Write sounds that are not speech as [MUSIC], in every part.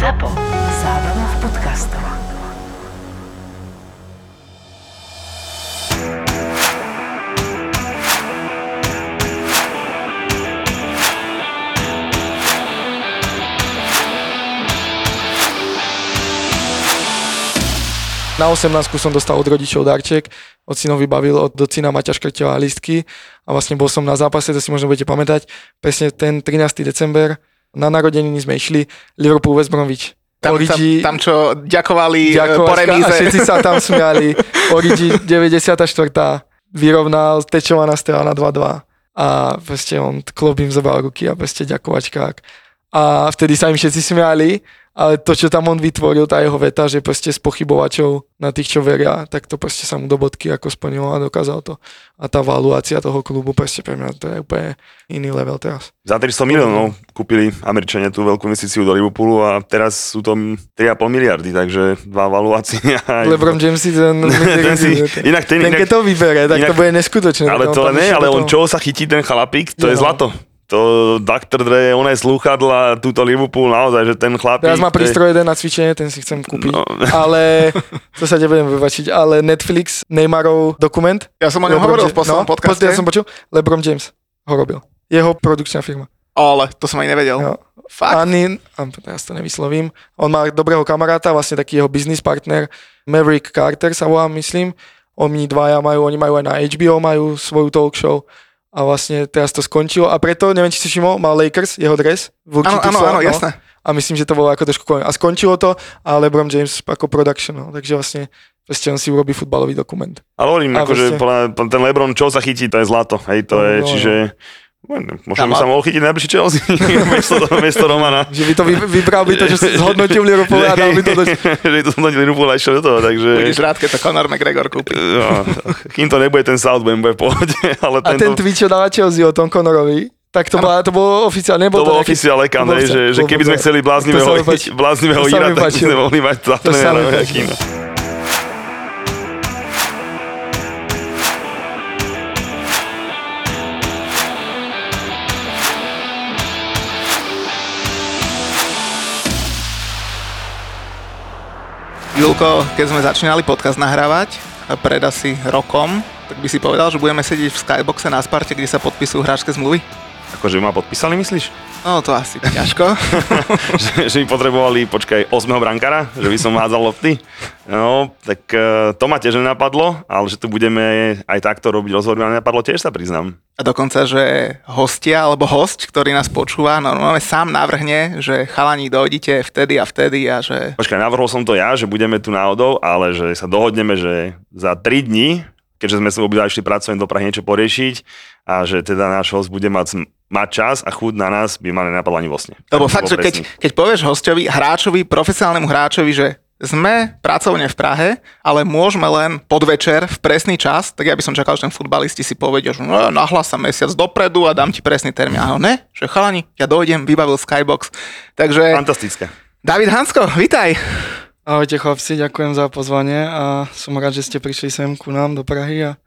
ZAPO. Zábrná v podcastov. Na 18 som dostal od rodičov darček, synov vybavil od docina Maťa Škrtela listky a vlastne bol som na zápase, to si možno budete pamätať, presne ten 13. december, na narodeniny sme išli Liverpool West Bromwich. Tam, Origi, tam, tam, čo ďakovali e, po remíze. a všetci sa tam [LAUGHS] smiali. Origi 94. vyrovnal tečovaná strana 2-2 a proste on klobím zobral ruky a proste ďakovačkák. A vtedy sa im všetci smiali, ale to, čo tam on vytvoril, tá jeho veta, že proste z pochybovačov na tých, čo veria, tak to proste sa mu do bodky ako splnilo a dokázal to. A tá valuácia toho klubu proste pre mňa to je úplne iný level teraz. Za 300 miliónov kúpili Američania tú veľkú investíciu do Liverpoolu a teraz sú to 3,5 miliardy, takže dva valuácie. LeBron James si ten, [LAUGHS] ten si, inak ten, ten inak, keď to vybere, tak to inak- bude neskutočné. ale to ne, ešte ale on čo sa chytí ten chlapík, to Jo, je no. zlato. To Dr. Dre, on je slúchadla, túto Liverpool, naozaj, že ten chlapík... Teraz má prístroj jeden na cvičenie, ten si chcem kúpiť. No. [LAUGHS] Ale, to sa nebudem vybačiť, ale Netflix, Neymarov dokument. Ja som o ňom LeBron hovoril Ja- v poslednom no, podcaste, Ja som počul, LeBron James ho robil. Jeho produkčná firma. ale to som aj nevedel. Jo. Fakt? Ani, a teraz to nevyslovím, on má dobrého kamaráta, vlastne taký jeho business partner, Maverick Carter sa volá, myslím. Oni dvaja majú, oni majú aj na HBO, majú svoju talk show a vlastne teraz to skončilo a preto, neviem, či si všimol, mal Lakers, jeho dres. V Áno, áno, áno, no. jasné. a myslím, že to bolo ako trošku. A skončilo to a LeBron James ako production, no. takže vlastne proste on si urobí futbalový dokument. Ale hovorím, akože mňa ten Lebron, čo sa chytí, to je zlato. Hej, to No, je, no, čiže... Bueno, možno Tam by mal- sa mohol chytiť najbližšie Chelsea, [LAUGHS] miesto, miesto Romana. Že by to vy, vybral by to, že si zhodnotil Liverpool a dal by to do... [LAUGHS] že to som Liverpool a išiel do toho, takže... Budeš rád, keď to Conor McGregor kúpi. No, kým to nebude ten Southbank, bude v pohode, [LAUGHS] ale A ten tweet, čo dala Chelsea o tom Conorovi, tak to, bola, to bolo oficiálne, nebol To bol nejaký- oficiál lekam, to bol hej, že, že keby sme chceli bláznivého, bláznivého Ira, tak by sme mohli mať za To Julko, keď sme začínali podcast nahrávať pred asi rokom, tak by si povedal, že budeme sedieť v Skyboxe na Sparte, kde sa podpisujú hráčske zmluvy? Akože ma podpísali, myslíš? No to asi ťažko. [LAUGHS] že, že by potrebovali, počkaj, 8. brankára, že by som hádzal lopty. No, tak eh, to ma tiež nenapadlo, ale že tu budeme aj takto robiť rozhovor, ma nenapadlo tiež sa priznám. A dokonca, že hostia alebo host, ktorý nás počúva, normálne sám navrhne, že chalani dojdite vtedy a vtedy a že... Počkaj, navrhol som to ja, že budeme tu náhodou, ale že sa dohodneme, že za 3 dní, keďže sme sa obidva išli pracovať do Prahy niečo poriešiť a že teda náš host bude mať, mať čas a chuť na nás, by ma nenapadlo ani vlastne. Lebo fakt, že keď, keď povieš hostovi, hráčovi, profesionálnemu hráčovi, že sme pracovne v Prahe, ale môžeme len podvečer v presný čas, tak ja by som čakal, že ten futbalisti si povedia, že no, nahlas sa mesiac dopredu a dám ti presný termín. A no ne, že chalani, ja dojdem, vybavil Skybox. Takže Fantastické. David Hansko, vitaj. Ahojte chlapci, ďakujem za pozvanie a som rád, že ste prišli sem ku nám do Prahy a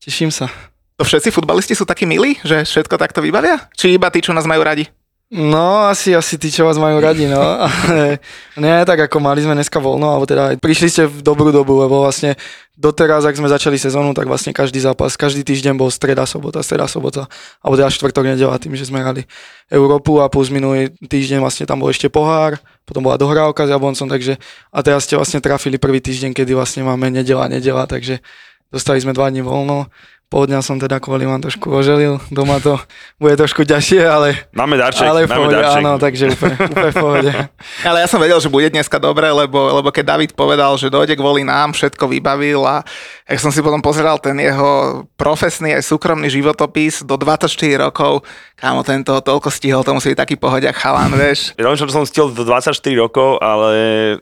teším sa. To všetci futbalisti sú takí milí, že všetko takto vybavia? Či iba tí, čo nás majú radi? No, asi, asi tí, čo vás majú radi, no. [LAUGHS] Ale nie, tak ako mali sme dneska voľno, alebo teda prišli ste v dobrú dobu, lebo vlastne doteraz, ak sme začali sezónu, tak vlastne každý zápas, každý týždeň bol streda, sobota, streda, sobota, alebo teda štvrtok, nedela, tým, že sme hrali Európu a plus minulý týždeň vlastne tam bol ešte pohár, potom bola dohrávka s Jabloncom, takže a teraz ste vlastne trafili prvý týždeň, kedy vlastne máme nedela, nedela, takže dostali sme dva dní voľno. Pol dňa som teda kvôli vám trošku oželil, doma to bude trošku ťažšie, ale Máme darček, ale v máme pohode, darček. áno, takže úplne, úplne v pohode. [LAUGHS] Ale ja som vedel, že bude dneska dobre, lebo, lebo keď David povedal, že dojde kvôli nám, všetko vybavil a ak som si potom pozeral ten jeho profesný aj súkromný životopis do 24 rokov, kámo, tento toľko stihol, to musí byť taký pohodiak chalán, vieš. [LAUGHS] Ja čo som stiel do 24 rokov, ale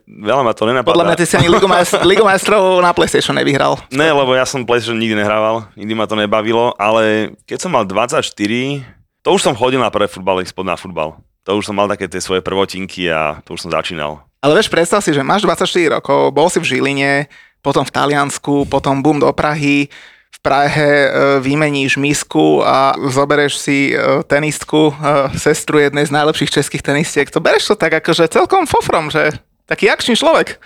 veľa ma to nenapadá. Podľa mňa ty si ani Ligu, majst- [LAUGHS] Ligu majstrov na PlayStation nevyhral. Ne, lebo ja som PlayStation nikdy nehrával, nikdy ma to nebavilo, ale keď som mal 24, to už som chodil na prvé futbal, spod na futbal. To už som mal také tie svoje prvotinky a to už som začínal. Ale vieš, predstav si, že máš 24 rokov, bol si v Žiline, potom v Taliansku, potom bum do Prahy. V Prahe e, vymeníš misku a zobereš si e, tenistku, e, sestru jednej z najlepších českých tenistiek. To bereš to tak akože celkom fofrom, že taký akčný človek.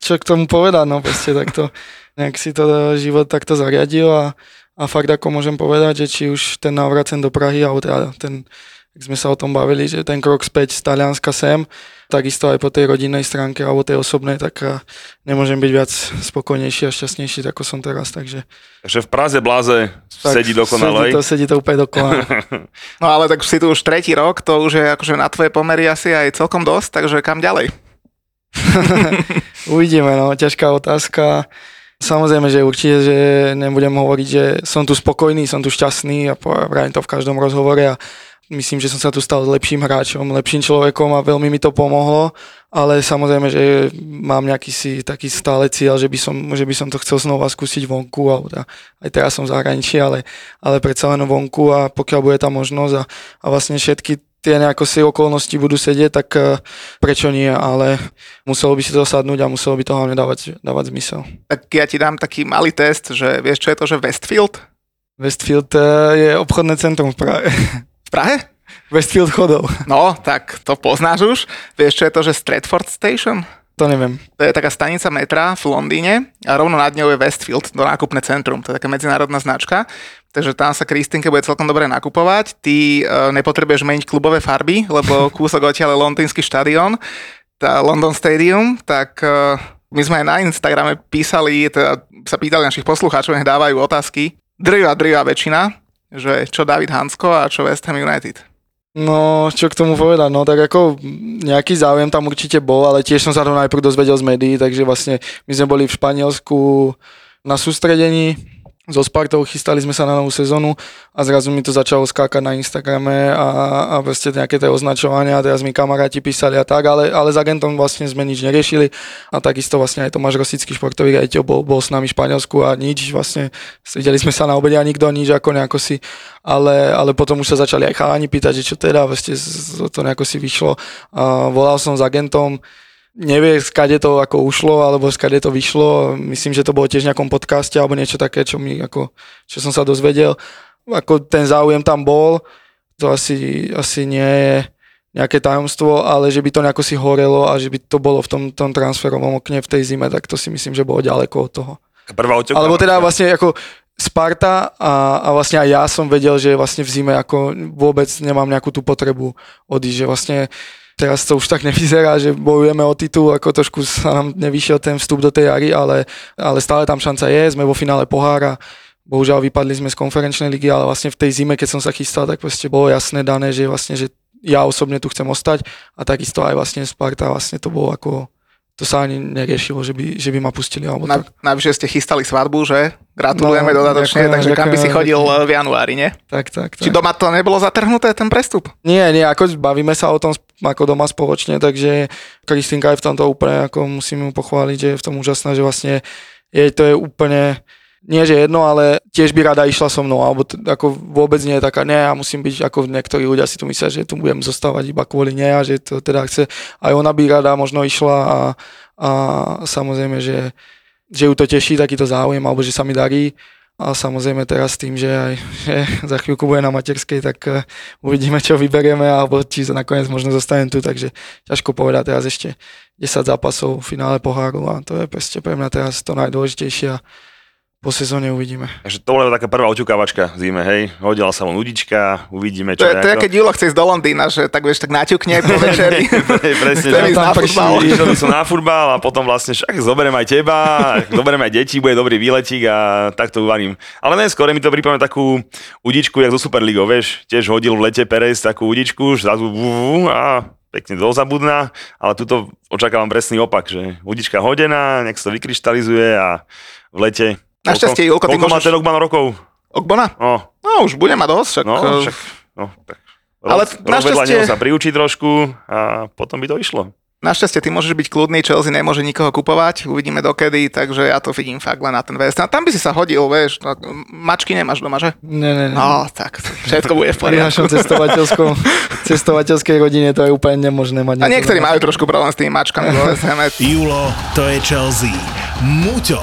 Čo k tomu povedať, no proste takto, [LAUGHS] nejak si to život takto zariadil a, a fakt ako môžem povedať, že či už ten návrat sem do Prahy, alebo teda ten, jak sme sa o tom bavili, že ten krok späť z Talianska sem, takisto aj po tej rodinnej stránke alebo tej osobnej, tak nemôžem byť viac spokojnejší a šťastnejší, ako som teraz, takže... Takže v Praze Bláze Tak, sedí dokonale. Sedí to, sedí to úplne dokonale. [LAUGHS] No ale tak si tu už tretí rok, to už je akože na tvoje pomery asi aj celkom dosť, takže kam ďalej? [LAUGHS] Uvidíme, no, ťažká otázka. Samozrejme, že určite, že nebudem hovoriť, že som tu spokojný, som tu šťastný a vravím to v každom rozhovore a myslím, že som sa tu stal lepším hráčom, lepším človekom a veľmi mi to pomohlo, ale samozrejme, že mám nejaký si taký stále cieľ, že by som, že by som to chcel znova skúsiť vonku, alebo teda, aj teraz som v zahraničí, ale, ale predsa len vonku a pokiaľ bude tá možnosť a, a vlastne všetky tie nejako si okolnosti budú sedieť, tak eh, prečo nie, ale muselo by si to sadnúť a muselo by to hlavne dávať, dávať zmysel. Tak ja ti dám taký malý test, že vieš, čo je to, že Westfield? Westfield eh, je obchodné centrum v Prahe. [LAUGHS] V Prahe? Westfield chodov. No, tak to poznáš už. Vieš, čo je to, že Stratford Station? To neviem. To je taká stanica metra v Londýne a rovno nad ňou je Westfield, to nákupné centrum, to je taká medzinárodná značka. Takže tam sa Kristinke bude celkom dobre nakupovať. Ty e, nepotrebuješ meniť klubové farby, lebo [LAUGHS] kúsok odtiaľ je londýnsky štadión, tá London Stadium, tak e, my sme aj na Instagrame písali, teda sa pýtali našich poslucháčov, nech dávajú otázky. Drvá, drvá väčšina, že čo David Hansko a čo West Ham United. No, čo k tomu povedať, no tak ako nejaký záujem tam určite bol, ale tiež som sa to najprv dozvedel z médií, takže vlastne my sme boli v Španielsku na sústredení so Spartou, chystali sme sa na novú sezónu a zrazu mi to začalo skákať na Instagrame a, a proste nejaké tie označovania a teraz mi kamaráti písali a tak, ale, ale s agentom vlastne sme nič neriešili a takisto vlastne aj Tomáš Rosický športový riaditeľ bol, bol s nami v Španielsku a nič vlastne, videli sme sa na obede a nikto nič ako nejako si, ale, ale potom už sa začali aj chalani pýtať, že čo teda, vlastne to nejako si vyšlo a volal som s agentom, nevie, skade to ako ušlo, alebo skade to vyšlo. Myslím, že to bolo tiež v nejakom podcaste, alebo niečo také, čo, mi, ako, čo som sa dozvedel. Ako ten záujem tam bol, to asi, asi nie je nejaké tajomstvo, ale že by to nejako si horelo a že by to bolo v tom, tom transferovom okne v tej zime, tak to si myslím, že bolo ďaleko od toho. Prvá. Alebo teda vlastne ako Sparta a, a vlastne aj ja som vedel, že vlastne v zime ako vôbec nemám nejakú tú potrebu odísť, že vlastne teraz to už tak nevyzerá, že bojujeme o titul, ako trošku sa nám nevyšiel ten vstup do tej jary, ale, ale stále tam šanca je, sme vo finále pohára, bohužiaľ vypadli sme z konferenčnej ligy, ale vlastne v tej zime, keď som sa chystal, tak proste bolo jasné dané, že vlastne, že ja osobne tu chcem ostať a takisto aj vlastne Sparta, vlastne to bolo ako to sa ani neriešilo, že by, že by ma pustili. Alebo Na, tak. Navyše ste chystali svadbu, že? Gratulujeme No, dodatočne, ďakujem, takže kam by si chodil v januári, nie? Tak, tak, tak. Či doma to nebolo zatrhnuté, ten prestup? Nie, nie, ako bavíme sa o tom ako doma spoločne, takže Kristinka je v tomto úplne, ako musím ju pochváliť, že je v tom úžasná, že vlastne jej to je úplne, nie že jedno, ale tiež by rada išla so mnou, alebo t- ako vôbec nie je taká, nie, ja musím byť, ako niektorí ľudia si tu myslia, že tu budem zostávať iba kvôli nej a že to teda chce, aj ona by rada možno išla a, a samozrejme, že, že ju to teší, takýto záujem, alebo že sa mi darí. A samozrejme teraz tým, že aj že za chvíľku bude na materskej, tak eh, uvidíme, čo vyberieme, alebo či sa nakoniec možno zostanem tu, takže ťažko povedať teraz ešte 10 zápasov v finále poháru a to je proste pre mňa teraz to najdôležitejšie po sezóne uvidíme. Takže to bola taká prvá oťukávačka zime, hej. Hodila sa von ľudička, uvidíme, To čo je, to je, keď Julo chce ísť do Londýna, že tak vieš, tak naťukne po [LAUGHS] večeri. [LAUGHS] Presne, [LAUGHS] Chcem že- ísť na futbal. Išiel som na futbal a potom vlastne však zoberiem aj teba, zoberiem aj deti, bude dobrý výletík a tak to uvarím. Ale ne, skôr mi to pripomína takú udičku, jak zo Superligou, vieš, tiež hodil v lete Perez takú udičku, zrazu vú, a pekne dozabudná, ale tuto očakávam presný opak, že udička hodená, nech sa to vykryštalizuje a v lete... Našťastie, Julko, ty koľko má ten Ogban rokov? Okbona? No, No, už bude mať dosť. Však, no, eh, však, no, tak. Ale našťastie- neho sa priučí trošku a potom by to išlo. Našťastie ty môžeš byť kľudný, Chelsea nemôže nikoho kupovať, uvidíme dokedy, takže ja to vidím fakt len na ten West. A tam by si sa hodil, vieš, no, mačky nemáš doma, že? Ne, ne, ne. No, tak, všetko bude v Pri našom poriadku. cestovateľskom, [LAUGHS] cestovateľskej rodine to je úplne nemožné mať. A niektorí majú trošku problém s tými mačkami. Julo, to je Chelsea. Muťo,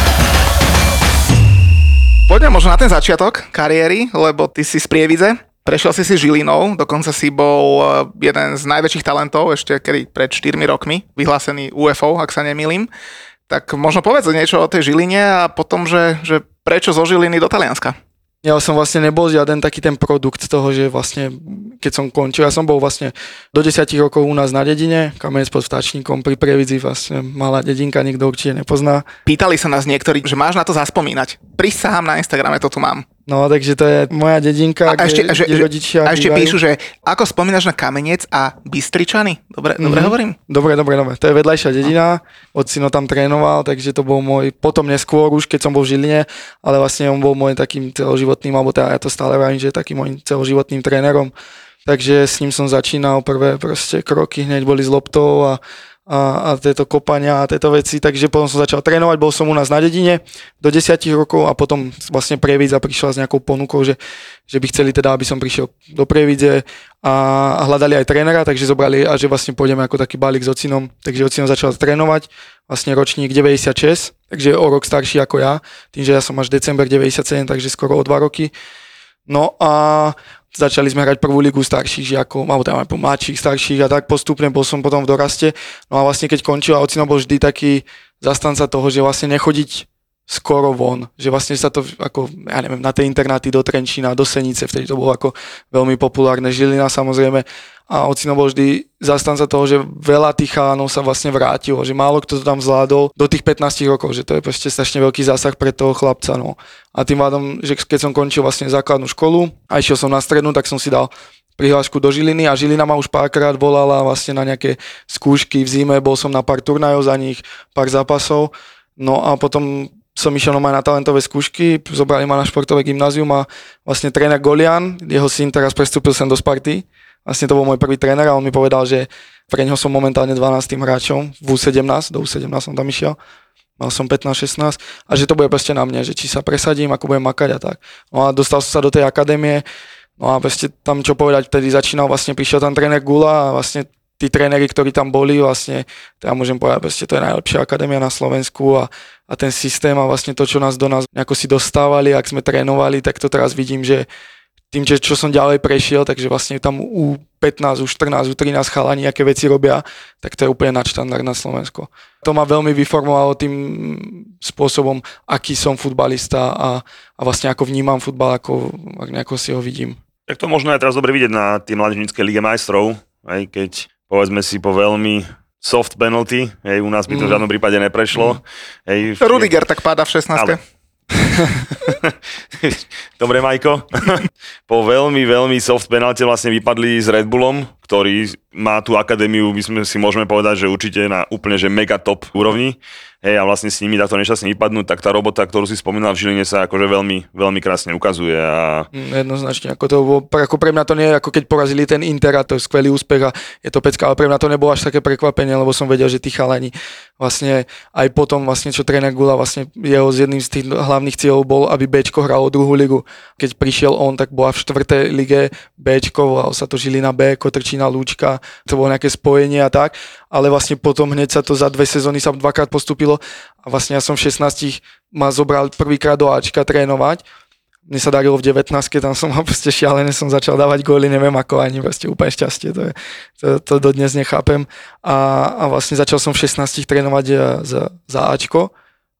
Poďme možno na ten začiatok kariéry, lebo ty si z Prievidze, prešiel si si Žilinou, dokonca si bol eh, jeden z najväčších talentov, ešte kedy pred 4 rokmi, vyhlásený UFO, ak sa nemýlim. Tak možno povedz niečo o tej Žiline a potom, že, že prečo zo Žiliny do Talianska? Ja som vlastne nebol žiaden taký ten produkt toho, že vlastne keď som končil, ja som bol vlastne do 10 rokov u nás na dedine, kamenec pod vtáčnikom pri Previdzi, vlastne malá dedinka, nikto určite nepozná. Pýtali sa nás niektorí, že máš na to zaspomínať. Prisahám na Instagrame, to tu mám. No, takže to je moja dedinka, A, a ešte, kde, že, kde rodičia a ešte bývajú. píšu, že ako spomínaš na Kamenec a Bystričany? Dobre, mm-hmm. dobre Mhm. hovorím? Dobre, dobre, dobre. To je vedľajšia dedina, ocino tam trénoval, takže to bol môj, potom neskôr už, keď som bol v Žiline, ale vlastne on bol môj takým celoživotným, alebo teda ja to stále vravím, že je takým môjim celoživotným trénerom. Takže s ním som začínal prvé proste kroky, hneď boli s loptou a, a, a tieto kopania a tieto veci, takže potom som začal trénovať, bol som u nás na dedine do 10 rokov a potom vlastne Prievidza prišla s nejakou ponukou, že, že by chceli teda, aby som prišiel do Prievidze a, a hľadali aj trénera, takže zobrali a že vlastne pôjdeme ako taký balík s ocinom, takže ocino začal trénovať, vlastne ročník 96, takže o rok starší ako ja, tým, že ja som až december 97, takže skoro o dva roky. No a začali sme hrať prvú ligu starších žiakov, alebo tam aj po mladších, starších a tak postupne bol som potom v doraste. No a vlastne keď končil, ocino bol vždy taký zastanca toho, že vlastne nechodiť skoro von, že vlastne sa to ako, ja neviem, na tie internáty do Trenčína, do Senice, vtedy to bolo ako veľmi populárne, Žilina samozrejme a ocino bol vždy zastanca toho, že veľa tých chalanov sa vlastne vrátilo, že málo kto to tam zvládol do tých 15 rokov, že to je proste strašne veľký zásah pre toho chlapca, no. A tým pádom, že keď som končil vlastne základnú školu a išiel som na strednú, tak som si dal prihlášku do Žiliny a Žilina ma už párkrát volala vlastne na nejaké skúšky v zime, bol som na pár turnajov za nich, pár zápasov, no a potom som išiel normálne na talentové skúšky, zobrali ma na športové gymnázium a vlastne tréner Golian, jeho syn teraz prestúpil sem do Sparty, vlastne to bol môj prvý tréner a on mi povedal, že pre neho som momentálne 12. hráčom, v U17, do U17 som tam išiel, mal som 15-16 a že to bude proste na mne, že či sa presadím, ako budem makať a tak. No a dostal som sa do tej akadémie, no a proste tam čo povedať, vtedy začínal, vlastne prišiel tam tréner Gula a vlastne tí tréneri, ktorí tam boli, vlastne, to ja môžem povedať, proste to je najlepšia akadémia na Slovensku a, a ten systém a vlastne to, čo nás do nás nejako si dostávali, ak sme trénovali, tak to teraz vidím, že tým, že čo som ďalej prešiel, takže vlastne tam u 15, u 14, u 13 chalani, aké veci robia, tak to je úplne nadštandard na Slovensko. To ma veľmi vyformovalo tým spôsobom, aký som futbalista a, a vlastne ako vnímam futbal, ako, ako si ho vidím. Tak to možno aj teraz dobre vidieť na tej mládežníckej lige majstrov, aj keď povedzme si po veľmi soft penalty, hej, u nás by to v Mm. žiadnom prípade neprešlo. Hej, Rudiger tak páda v 16. Ale- [LAUGHS] Dobre, Majko. [LAUGHS] po veľmi, veľmi soft penalte vlastne vypadli s Red Bullom, ktorý má tú akadémiu, my sme si môžeme povedať, že určite na úplne že mega top úrovni. Hej, a vlastne s nimi takto nešťastne vypadnúť, tak tá robota, ktorú si spomínal v Žiline sa akože veľmi, veľmi krásne ukazuje a Mm, Jednoznačne, ako to ako pre mňa to nie je, ako keď porazili ten Inter a to je skvelý úspech a je to pecka, ale pre mňa to nebolo až také prekvapenie, lebo som vedel, že tí chalani vlastne aj potom vlastne, čo tréner Gula, vlastne jeho z jedným z tých hlavných cieľov bol, aby Bčko hralo druhú ligu. Keď prišiel on, tak bola v štvrtej lige Bčko, volalo sa to Žilina B, Kotrčina, Lúčka, to bolo nejaké spojenie a tak, ale vlastne potom hneď sa to za dve sezóny sa dvakrát postupilo a vlastne ja som v 16 ma zobral prvýkrát do Ačka trénovať mne sa darilo v 19 tam som mal proste šialené, som začal dávať góly, neviem ako ani, proste úplne šťastie, to, je, to, to dodnes nechápem. A, a vlastne začal som v 16 trénovať eh, za, za Ačko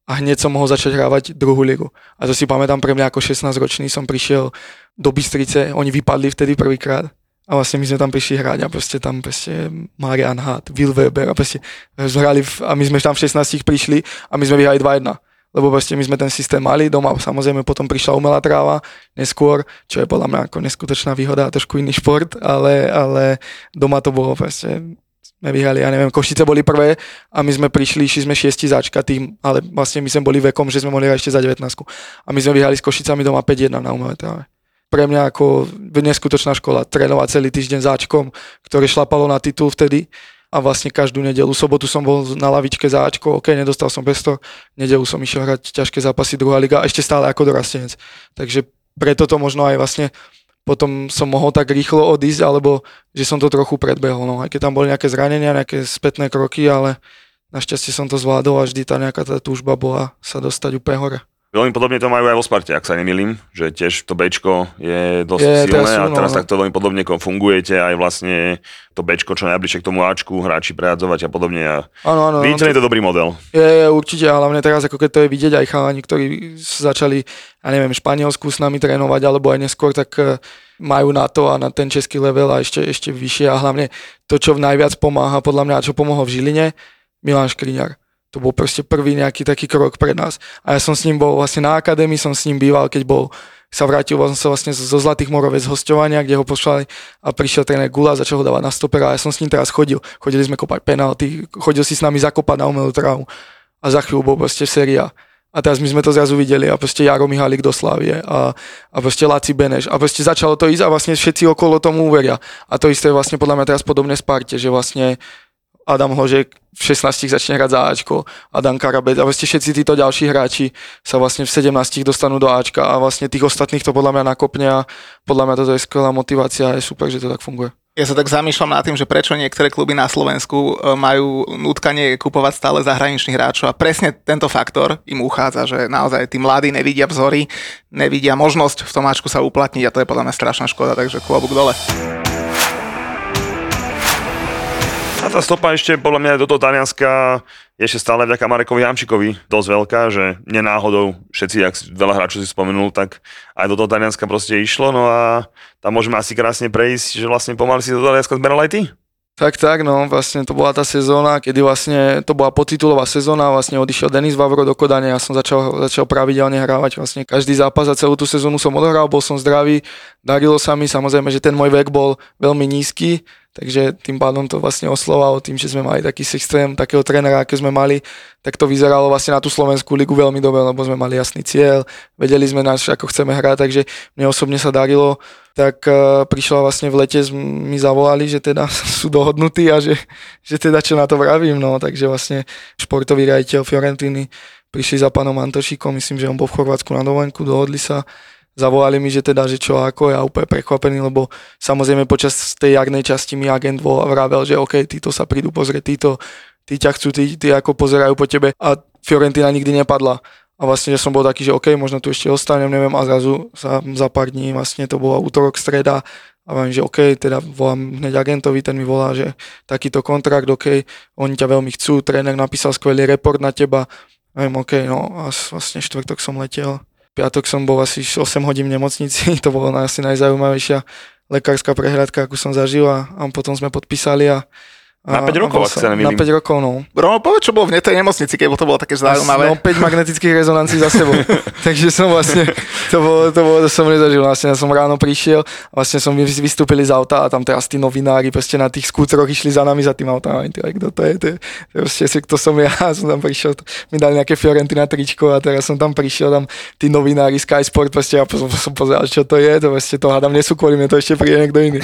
a hneď som mohol začať hrávať druhú ligu. A to si pamätám pre mňa ako 16 ročný som prišiel do Bystrice, oni vypadli vtedy prvýkrát a vlastne my sme tam prišli hrať a proste tam proste Marian Hart, Will Weber a proste sme hrali v, a my sme tam v 16 prišli a my sme vyhrali 2-1 lebo proste my sme ten systém mali doma, samozrejme potom prišla umelá tráva neskôr, čo je podľa mňa ako neskutočná výhoda a trošku iný šport, ale, ale doma to bolo proste sme vyhrali, ja neviem, Košice boli prvé a my sme prišli, išli sme šiesti začka tým, ale vlastne my sme boli vekom, že sme mohli hrať ešte za 19. A my sme vyhrali s Košicami doma 5-1 na umelé tráve. Pre mňa ako neskutočná škola, trénovať celý týždeň záčkom, ktoré šlapalo na titul vtedy a vlastne každú nedelu, sobotu som bol na lavičke za Ačko, ok, nedostal som toho, nedelu som išiel hrať ťažké zápasy druhá liga, a ešte stále ako dorastenec. Takže preto to možno aj vlastne potom som mohol tak rýchlo odísť, alebo že som to trochu predbehol. No. Aj keď tam boli nejaké zranenia, nejaké spätné kroky, ale našťastie som to zvládol a vždy tá nejaká tá túžba bola sa dostať úplne hore. Veľmi podobne to majú aj vo Sparte, ak sa nemýlim, že tiež to Bčko je dosť Je, silné sú, a teraz no. takto veľmi podobne fungujete aj vlastne to Bčko, čo najbližšie k tomu Ačku, hráči prehadzovať a podobne. A Áno, áno. vidíte, no, je to dobrý model. Je, je určite, a hlavne teraz, ako keď to je vidieť aj chalani, ktorí začali, ja neviem, Španielsku s nami trénovať, alebo aj neskôr, tak eh, majú na to a na ten český level a ešte, ešte vyššie a hlavne to, čo najviac pomáha, podľa mňa, čo pomohlo v Žiline, Milan Škriňar. To bol proste prvý nejaký taký krok pred nás. A ja som s ním bol vlastne na akadémii, som s ním býval, keď bol sa vrátil som sa vlastne zo Zlatých Morovec z hostovania, kde ho poslali a prišiel tréner Gula, začal ho dávať na stopera a ja som s ním teraz chodil. Chodili sme kopať penalty, chodil si s nami zakopať na umelú trávu a za chvíľu bol proste séria. A teraz my sme to zrazu videli a proste Jaro Mihalik do Slávie a, a proste Laci Beneš a proste začalo to ísť a vlastne všetci okolo tomu uveria. A to isté je vlastne podľa mňa teraz podobné Sparte, že vlastne Adam Hložek v 16 začne hrať za Ačko, Adam Karabec a vlastne všetci títo ďalší hráči sa vlastne v 17 dostanú do Ačka a vlastne tých ostatných to podľa mňa nakopne a podľa mňa toto je skvelá motivácia a je super, že to tak funguje. Ja sa tak zamýšľam nad tým, že prečo niektoré kluby na Slovensku e, majú nutkanie kupovať stále zahraničných hráčov a presne tento faktor im uchádza, že naozaj tí mladí nevidia vzory, nevidia možnosť v tomáčku sa uplatniť a to je podľa mňa strašná škoda, takže klobúk dole. Tá stopa ešte podľa mňa do toho Talianska ešte stále vďaka Marekovi Jamčikovi dosť veľká, že nenáhodou všetci, ak veľa hráčov si spomenul, tak aj do toho Talianska proste išlo, no a tam môžeme asi krásne prejsť, že vlastne pomaly si do Talianska zberal aj ty. Tak, tak, no, vlastne to bola tá sezóna, kedy vlastne to bola potitulová sezóna, vlastne odišiel Denis Vavro do Kodane, ja som začal, začal pravidelne hrávať vlastne každý zápas a celú tú sezónu som odohral, bol som zdravý, darilo sa mi, samozrejme, že ten môj vek bol veľmi nízky, takže tým pádom to vlastne oslovalo tým, že sme mali taký systém, takého trénera, aké sme mali, tak to vyzeralo vlastne na tú Slovenskú ligu veľmi dobre, lebo sme mali jasný cieľ, vedeli sme náš, ako chceme hrať, takže mne osobne sa darilo, tak uh, prišla vlastne v lete, mi zavolali, že teda [LAUGHS] sú dohodnutí a že, že teda čo na to vravím, no, takže vlastne športový riaditeľ Fiorentiny prišli za pánom Antošíkom, myslím, že on bol v Chorvátsku na dovolenku, dohodli sa, zavolali mi, že teda, že čo ako, ja úplne prekvapený, lebo samozrejme počas tej jarnej časti mi agent vravel, že OK, títo sa prídu pozrieť, títo, tí ťa chcú, tí, tí ako pozerajú po tebe a Fiorentina nikdy nepadla. A vlastne, som bol taký, že OK, možno tu ešte ostanem, neviem, a zrazu sa za pár dní, vlastne to bola útorok, streda, a viem, že OK, teda volám hneď agentovi, ten mi volá, že takýto kontrakt, OK, oni ťa veľmi chcú, tréner napísal skvelý report na teba, a viem, OK, no a vlastne štvrtok som letel, piatok som bol asi 8 hodín v nemocnici, [LAUGHS] to bolo asi najzaujímavejšia lekárska prehľadka, akú som zažil a, a potom sme podpísali a Na a- 5 a rokov, ak sa nemýlim. Na 5 rokov, no. Romo, povedz, čo bolo v tej nemocnici, keď to bolo také zaujímavé. No, 5 magnetických rezonancií za sebou. [LAUGHS] Takže som vlastne, to bolo, to bolo, to som nezažil. Vlastne ja som ráno prišiel, vlastne som vy- vystúpili z auta a tam teraz tí novinári proste na tých skútroch išli za nami za tým autom. A tyhle, kto to je? To je, to je proste, kto som ja? [LAUGHS] Som tam prišiel, to- mi dali nejaké Fiorentina tričko a teraz som tam prišiel, tam tí novinári Sky Sport, proste ja som, som pozeral, čo to je, to proste to hádam, nie sú kvôli mne, to ešte príde niekto iný.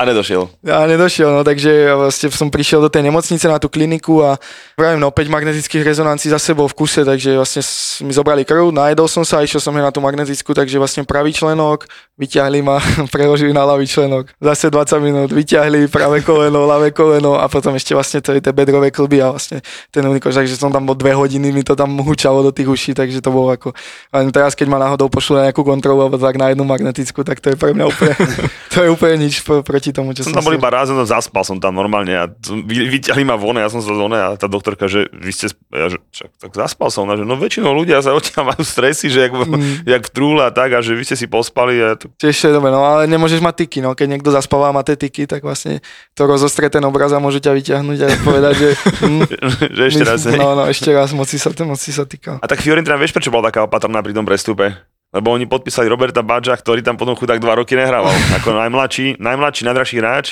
A nedošiel. Ja nedošiel, no takže vlastne som prišiel do tej nemocnice na tú kliniku a pravím, no 5 magnetických rezonancií za sebou v kuse, takže vlastne mi zobrali krv, najedol som sa a išiel som na tú magnetickú, takže vlastne pravý členok, vyťahli ma, [LAUGHS] preložili na ľavý členok. Zase 20 minút, vyťahli pravé koleno, ľavé koleno a potom ešte vlastne to je tie bedrové klby a vlastne ten unikož, takže som tam bol dve hodiny, mi to tam hučalo do tých uší, takže to bolo ako, len teraz keď ma náhodou pošlu na nejakú kontrolu alebo tak na jednu magnetickú, tak to je pre mňa úplne, [LAUGHS] to je úplne nič proti tomu, čo Som som, tam bol iba raz, no zaspal som tam normálne a vyťahli ma von a ja som sa zóne a tá doktorka, že vy ste, ja, že, čak, tak zaspal som, ona, že no väčšinou ľudia sa odtiaľ majú stresy, že jak, mm. [LAUGHS] jak v trúle a tak a že vy ste si pospali a to, Tiež je dobre, no ale nemôžeš mať tyky, no keď niekto zaspáva a má tie tyky, tak vlastne to rozostrie ten obraz a môže ťa vyťahnuť a povedať, že, hm, [LAUGHS] že ešte raz. hej. no, no, ešte raz, moci sa, moci sa týka. A tak Fiorentina, vieš prečo bola taká opatrná pri tom prestupe? Lebo oni podpísali Roberta Badža, ktorý tam potom chudák dva roky nehrával. Ako najmladší, najmladší, najdražší hráč.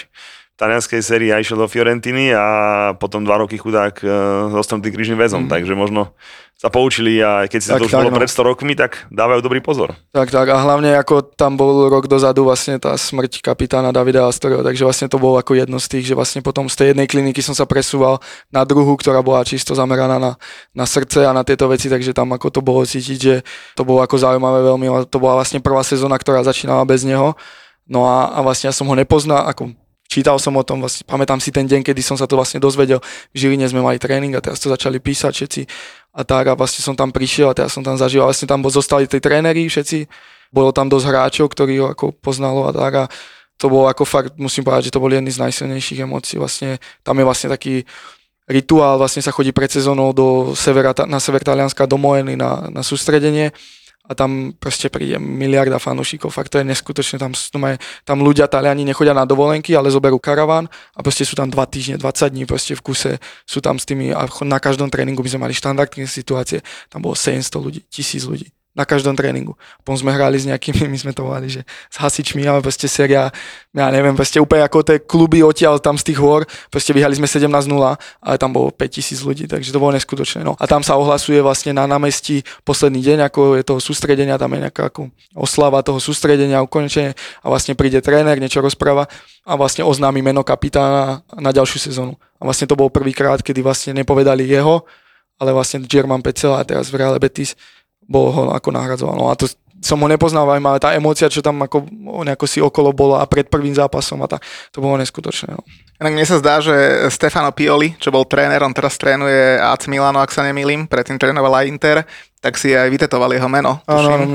Talianskej sérii a išiel do Fiorentiny a potom dva roky chudák zostal tým krížnym väzom, mm. takže možno sa poučili a keď si Tak, to už tak, bolo no. pred 100 rokmi, tak dávajú dobrý pozor. Tak, tak a hlavne ako tam bol rok dozadu vlastne tá smrť kapitána Davida Astorio, takže vlastne to bolo ako jedno z tých, že vlastne potom z tej jednej kliniky som sa presúval na druhú, ktorá bola čisto zameraná na, na srdce a na tieto veci, takže tam ako to bolo cítiť, že to bolo ako zaujímavé veľmi, to bola vlastne prvá sezóna, ktorá začínala bez neho, no a, a vlastne ja som ho nepoznal, ako čítal som o tom, vlastne, pamätám si ten deň, kedy som sa to vlastne dozvedel, v Žiline sme mali tréning a teraz to začali písať všetci a tak a vlastne som tam prišiel a teraz som tam zažil, a vlastne tam bol, zostali tí tréneri všetci, bolo tam dosť hráčov, ktorí ho ako poznalo a tak a to bolo ako fakt, musím povedať, že to boli jedny z najsilnejších emócií, vlastne tam je vlastne taký rituál, vlastne sa chodí pred sezónou do severa, na sever Talianska do Moeny na, na sústredenie a tam proste príde miliarda fanúšikov, fakt to je neskutočné, tam, tam, ľudia Taliani nechodia na dovolenky, ale zoberú karaván a proste sú tam 2 týždne, 20 dní proste v kuse, sú tam s tými, a na každom tréningu my sme mali štandardné situácie, tam bolo 700 ľudí, 1000 ľudí na každom tréningu. Potom sme hrali s nejakými, my sme to volali, že s hasičmi, ale proste séria, ja neviem, proste úplne ako tie kluby odtiaľ tam z tých hôr, proste vyhali sme 17-0, ale tam bolo 5000 ľudí, takže to bolo neskutočné. No. A tam sa ohlasuje vlastne na námestí posledný deň, ako je toho sústredenia, tam je nejaká ako oslava toho sústredenia, ukončenie a vlastne príde tréner, niečo rozpráva a vlastne oznámi meno kapitána na ďalšiu sezónu. A vlastne to bol prvýkrát, kedy vlastne nepovedali jeho, ale vlastne German Pecel a teraz v Real Betis bol ho ako nahradzoval. No a to som ho nepoznal, ale tá emócia, čo tam ako, nejako si okolo bola a pred prvým zápasom a tak, to bolo neskutočné. No. Inak mne sa zdá, že Stefano Pioli, čo bol tréner, on teraz trénuje AC Milano, ak sa nemýlim, predtým trénoval aj Inter, tak si aj vytetoval jeho meno. Áno,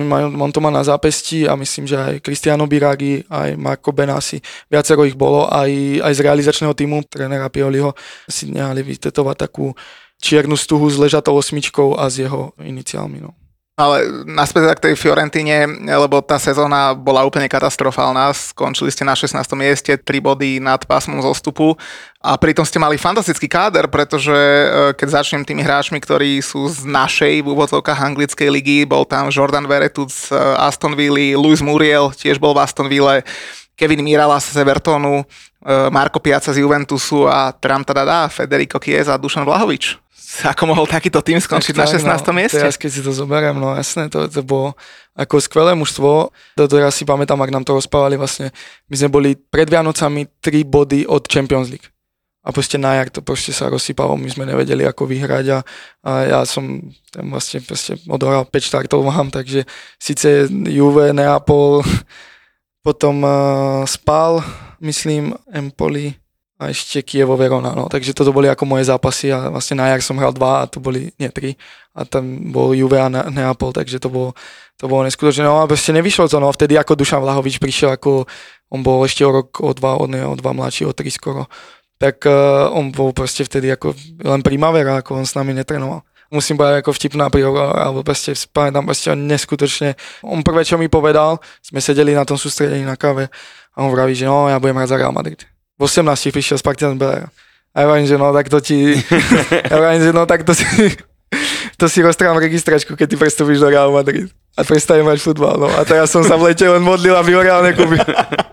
on to má na zápesti a myslím, že aj Cristiano Biragi, aj Marco Benassi, viacero ich bolo, aj, aj z realizačného týmu trénera Pioliho si nehali vytetovať takú čiernu stuhu s ležatou osmičkou a s jeho iniciálmi. No. Ale naspäť teda k tej Fiorentine, lebo tá sezóna bola úplne katastrofálna. Skončili ste na 16. mieste, 3 body nad pásmom zostupu a pritom ste mali fantastický káder, pretože e, keď začnem tými hráčmi, ktorí sú z našej v úvodzovkách anglickej ligy, bol tam Jordan Veretout z e, Aston Villa, Luis Muriel tiež bol v Aston Ville, Kevin Mirala z Evertonu, e, Marko Piazza z Juventusu a Tram Tadada, Federico Chiesa a Dušan Vlahovič. [LAUGHS] Ako mohol takýto tým skončiť na Tak, 16. no, mieste? Teraz, keď si to zoberiem, no jasné, to, to bolo ako skvelé mužstvo. To, ja si pamätám, ak nám to rozprávali vlastne. My sme boli pred Vianocami 3 body od Champions League. A proste na jar to proste sa rozsypalo, my sme nevedeli ako vyhrať a, a ja som tam vlastne proste odohral 5 štartov mám, takže síce Juve, Neapol, [LAUGHS] potom uh, Spal, myslím, Empoli a ešte Kievo Verona, no. Takže toto boli ako moje zápasy a vlastne na jar som hral dva a to boli, nie tri, a tam bol Juve a Ne- Neapol, takže to bolo, to bolo neskutočné. No a proste nevyšlo to, no vtedy ako Dušan Vlahovič prišiel, ako on bol ešte o rok, o dva, o, ne, o dva mladší, o tri skoro, tak uh, on bol proste vtedy ako len primavera, ako on s nami netrenoval. Musím povedať ako vtipná príhoda, alebo proste pamätám proste neskutočne. On prvé, čo mi povedal, sme sedeli na tom sústredení na káve a on vraví, že no, ja budem hrať za Real Madrid. V 18 prišiel z Partizan. A ja vravím, že no, tak to ti... [LAUGHS] ja vravím, že no, tak to si... to si roztrám registračku, keď ty prestúpiš do Real Madrid. A prestanem mať futbal, no. A teraz som sa v lete len modlil, aby ho Real nekúpil. [LAUGHS]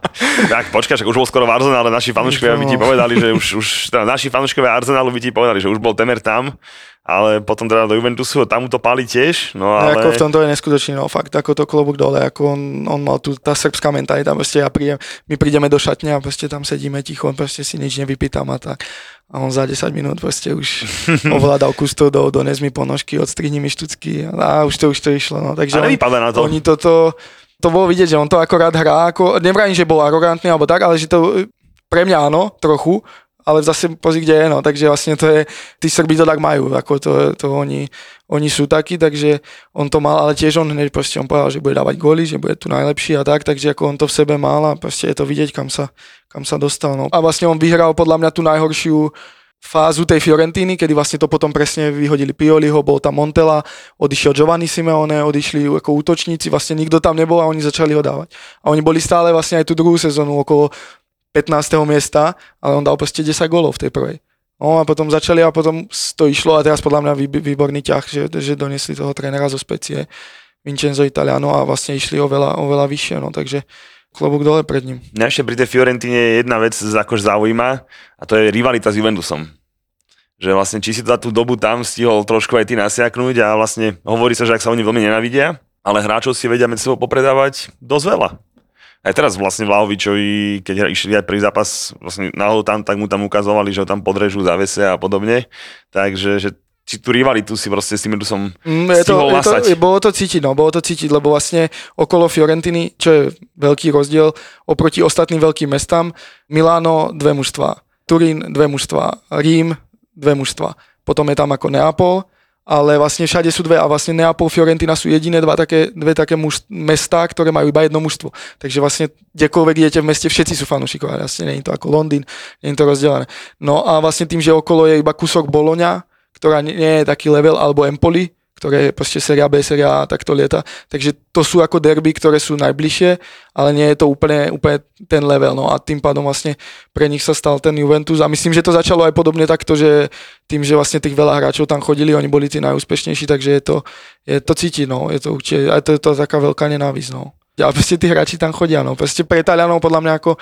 Tak počkaj, však už bol skoro v Arsenále, naši fanúškovia by ti No. povedali, že už, už teda naši fanúškovia Arsenálu by ti povedali, že už bol temer tam, ale potom teda do Juventusu, tam to pali tiež, no Ale... ale... Ako v tomto je neskutočný, no fakt, ako to klobúk dole, ako on, on mal tu, tá srbská mentalita, proste ja prídem, my prídeme do šatne a proste tam sedíme ticho, proste si nič nevypýtam a tak. A on za 10 minút proste už [LAUGHS] ovládal kustodov, dones mi ponožky, odstrihni mi štucky a už to, už to išlo, no. Takže A on, na to. oni toto, to bolo vidieť, že on to akorát hrá, ako, nevrajím, že bol arogantný alebo tak, ale že to pre mňa áno, trochu, ale zase pozri, kde je, no, takže vlastne to je, tí Srbi to tak majú, ako to, to oni, oni sú takí, takže on to mal, ale tiež on hneď proste, on povedal, že bude dávať góly, že bude tu najlepší a tak, takže ako on to v sebe mal a proste je to vidieť, kam sa, kam sa dostal, no. A vlastne on vyhral podľa mňa tú najhoršiu fázu tej Fiorentíny, kedy vlastne to potom presne vyhodili Pioliho, bol tam Montela, odišiel Giovanni Simeone, odišli ako útočníci, vlastne nikto tam nebol a oni začali ho dávať. A oni boli stále vlastne aj tú druhú sezónu okolo 15. miesta, ale on dal proste 10 gólov v tej prvej. No a potom začali a potom to išlo a teraz podľa mňa vý- výborný ťah, že, že donesli toho trénera zo specie Vincenzo Italiano a vlastne išli oveľa, oveľa vyššie, no takže klobúk dole pred ním. Mňa ešte pri tej Fiorentine jedna vec akož zaujíma a to je rivalita s Juventusom. Že vlastne, či si za tú dobu tam stihol trošku aj ty nasiaknúť a vlastne hovorí sa, že ak sa oni veľmi nenavidia, ale hráčov si vedia medzi sebou popredávať dosť veľa. Aj teraz vlastne Vlahovičovi, keď išli aj prvý zápas vlastne náhodou tam, tak mu tam ukazovali, že ho tam podrežú závese a podobne. Takže že či tú rivalitu si proste s tým som Mm, je to, je to, je, bolo to cítiť, no, bolo to cítiť, lebo vlastne okolo Fiorentiny, čo je veľký rozdiel oproti ostatným veľkým mestám, Miláno dve mužstva, Turín dve mužstva, Rím dve mužstva, potom je tam ako Neapol, ale vlastne všade sú dve a vlastne Neapol, Fiorentina sú jediné dva také, dve také muž, mestá, ktoré majú iba jedno mužstvo. Takže vlastne kdekoľvek idete v meste, všetci sú fanúšikovia, vlastne nie je to ako Londýn, nie je to rozdelené. No a vlastne tým, že okolo je iba kúsok Boloňa, ktorá nie, nie je taký level, alebo Empoli, ktoré je proste séria B, séria A, takto lieta. Takže to sú ako derby, ktoré sú najbližšie, ale nie je to úplne, úplne ten level. No a tým pádom vlastne pre nich sa stal ten Juventus a myslím, že to začalo aj podobne takto, že tým, že vlastne tých veľa hráčov tam chodili, oni boli tí najúspešnejší, takže je to, je to cítiť, no. Je to určite, aj to je to taká veľká nenávisť, no. A proste tí hráči tam chodia, no. Proste pre Talianov podľa mňa ako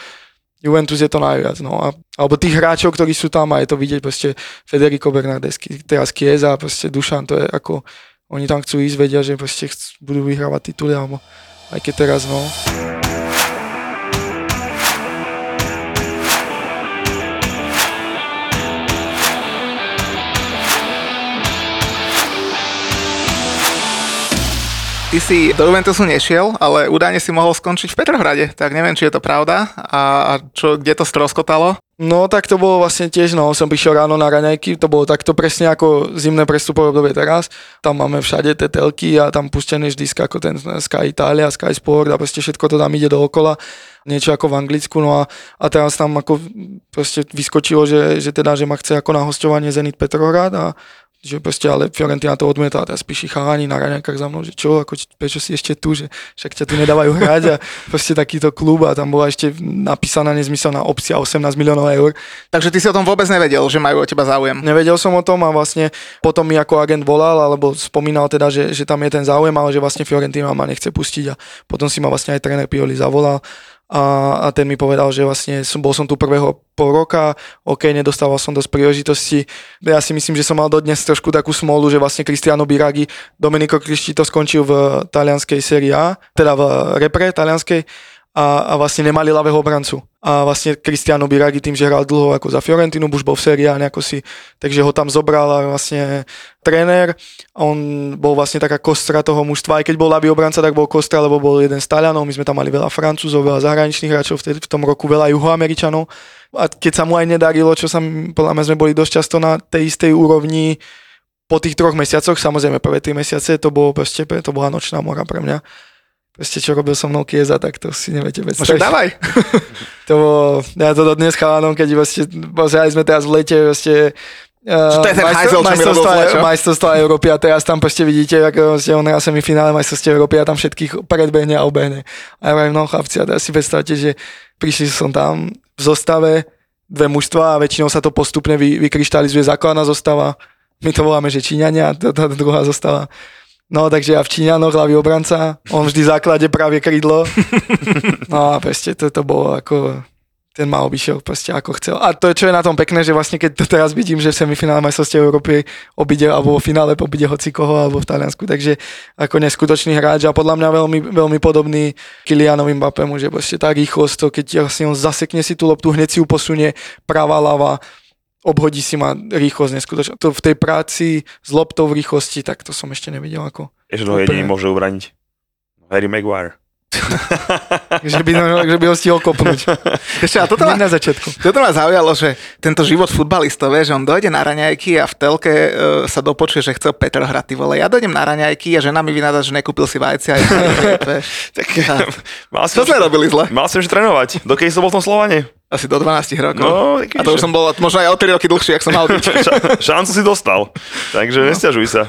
Juventus je to najviac, no. A, alebo tých hráčov, ktorí sú tam a je to vidieť proste Federico Bernardeschi, teraz Chiesa, proste Dušan, to je ako, oni tam chcú ísť, vedia, že proste chcú, budú vyhrávať tituly, alebo aj keď teraz, no. Ty si do Juventusu nešiel, ale údajne si mohol skončiť v Petrohrade, tak neviem, či je to pravda a a čo, kde to stroskotalo. No tak to bolo vlastne tiež, no som prišiel ráno na raňajky, to bolo takto presne ako zimné prestupové obdobie teraz. Tam máme všade tie telky a tam pustené vždy ako ten Sky Italia, Sky Sport a proste všetko to tam ide dookola. Niečo ako v Anglicku, no a, a teraz tam ako proste vyskočilo, že, že teda, že ma chce ako na hostovanie Zenit Petrohrad a že proste, ale Fiorentina to odmieta a teraz píši chalani na raňajkách za mnou, že čo, ako, prečo si ešte tu, že však ťa tu nedávajú hrať a proste takýto klub a tam bola ešte napísaná nezmyselná opcia 18 miliónov eur, Takže ty si o tom vôbec nevedel, že majú o teba záujem. Nevedel som o tom a vlastne potom mi ako agent volal, alebo spomínal teda, že, že tam je ten záujem, ale že vlastne Fiorentina ma nechce pustiť a potom si ma vlastne aj tréner Pioli zavolal a, a ten mi povedal, že vlastne som, bol som tu prvého pol roka, OK, nedostával som dosť príležitosti. Ja si myslím, že som mal dodnes trošku takú smolu, že vlastne Cristiano Biragi, Domenico Cristi to skončil v talianskej sérii A, teda v repre talianskej a, a vlastne nemali ľavého obrancu. A vlastne Cristiano Biragi tým, že hral dlho ako za Fiorentinu, už bol v sérii A nejako si, takže ho tam zobral a vlastne tréner. On bol vlastne taká kostra toho mužstva, aj keď bol ľavý obranca, tak bol kostra, lebo bol jeden z Talianov, my sme tam mali veľa Francúzov, veľa zahraničných hráčov, vtedy v tom roku veľa Juhoameričanov. A keď sa mu aj nedarilo, čo sa, podľa mňa sme boli dosť často na tej istej úrovni, po tých troch mesiacoch, samozrejme prvé tri mesiace, to bolo proste, to bola nočná mora pre mňa. Proste čo robil so mnou Kieza, tak to si neviete No predstaviť. však dávaj. [LAUGHS] To bolo, ja to dodnes chalanom, keď vlastne, pozerali sme teraz v lete, vlastne Uh, to je ten Európy a teraz tam proste vidíte, ako vlastne on hrá semifinále majstrovstiev Európy a tam všetkých predbehne a obehne. A ja vravím, no chlapci, a teraz si predstavte, že prišli som tam v zostave, dve mužstva a väčšinou sa to postupne vy, vykryštalizuje základná zostava. My to voláme, že Číňania, tá, tá druhá zostava. No, takže ja v Číňanoch, hlavý obranca, on vždy v základe pravie krídlo. [LAUGHS] No a proste to, to bolo ako ten ma obišiel proste ako chcel. A to, čo je na tom pekné, že vlastne keď to teraz vidím, že v semifinále majstrovstiev Európy obide, alebo vo finále obide hoci koho, alebo v Taliansku, takže ako neskutočný hráč a podľa mňa veľmi, veľmi podobný Kylianovi Mbappému, že proste tá rýchlosť, to keď vlastne on zasekne si tú loptu, hneď si ju posunie práva, ľava, obhodí si ma rýchlosť neskutočná. To v tej práci s loptou v rýchlosti, tak to som ešte nevidel ako. Ešte ho jediný môže ubraniť. Harry Maguire. [LAUGHS] [LAUGHS] Že by, že by ho stihol kopnúť. [LAUGHS] Ešte, a toto ma, na začiatku. toto ma zaujalo, že tento život futbalistov, že on dojde na raňajky a v telke uh, sa dopočuje, že chcel Petr hrať, ty vole. Ja dojdem na raňajky a žena mi vynáda, že nekúpil si vajcia. Tak, A- mal som, Čo sme robili zle? mal som ešte trénovať. Dokedy som bol v tom Slovane? Asi do 12 rokov. No, a to už som bol možno aj o 3 roky dlhšie, ak som mal byť. [LAUGHS] Ša- šancu si dostal. Takže no. nesťažuj sa.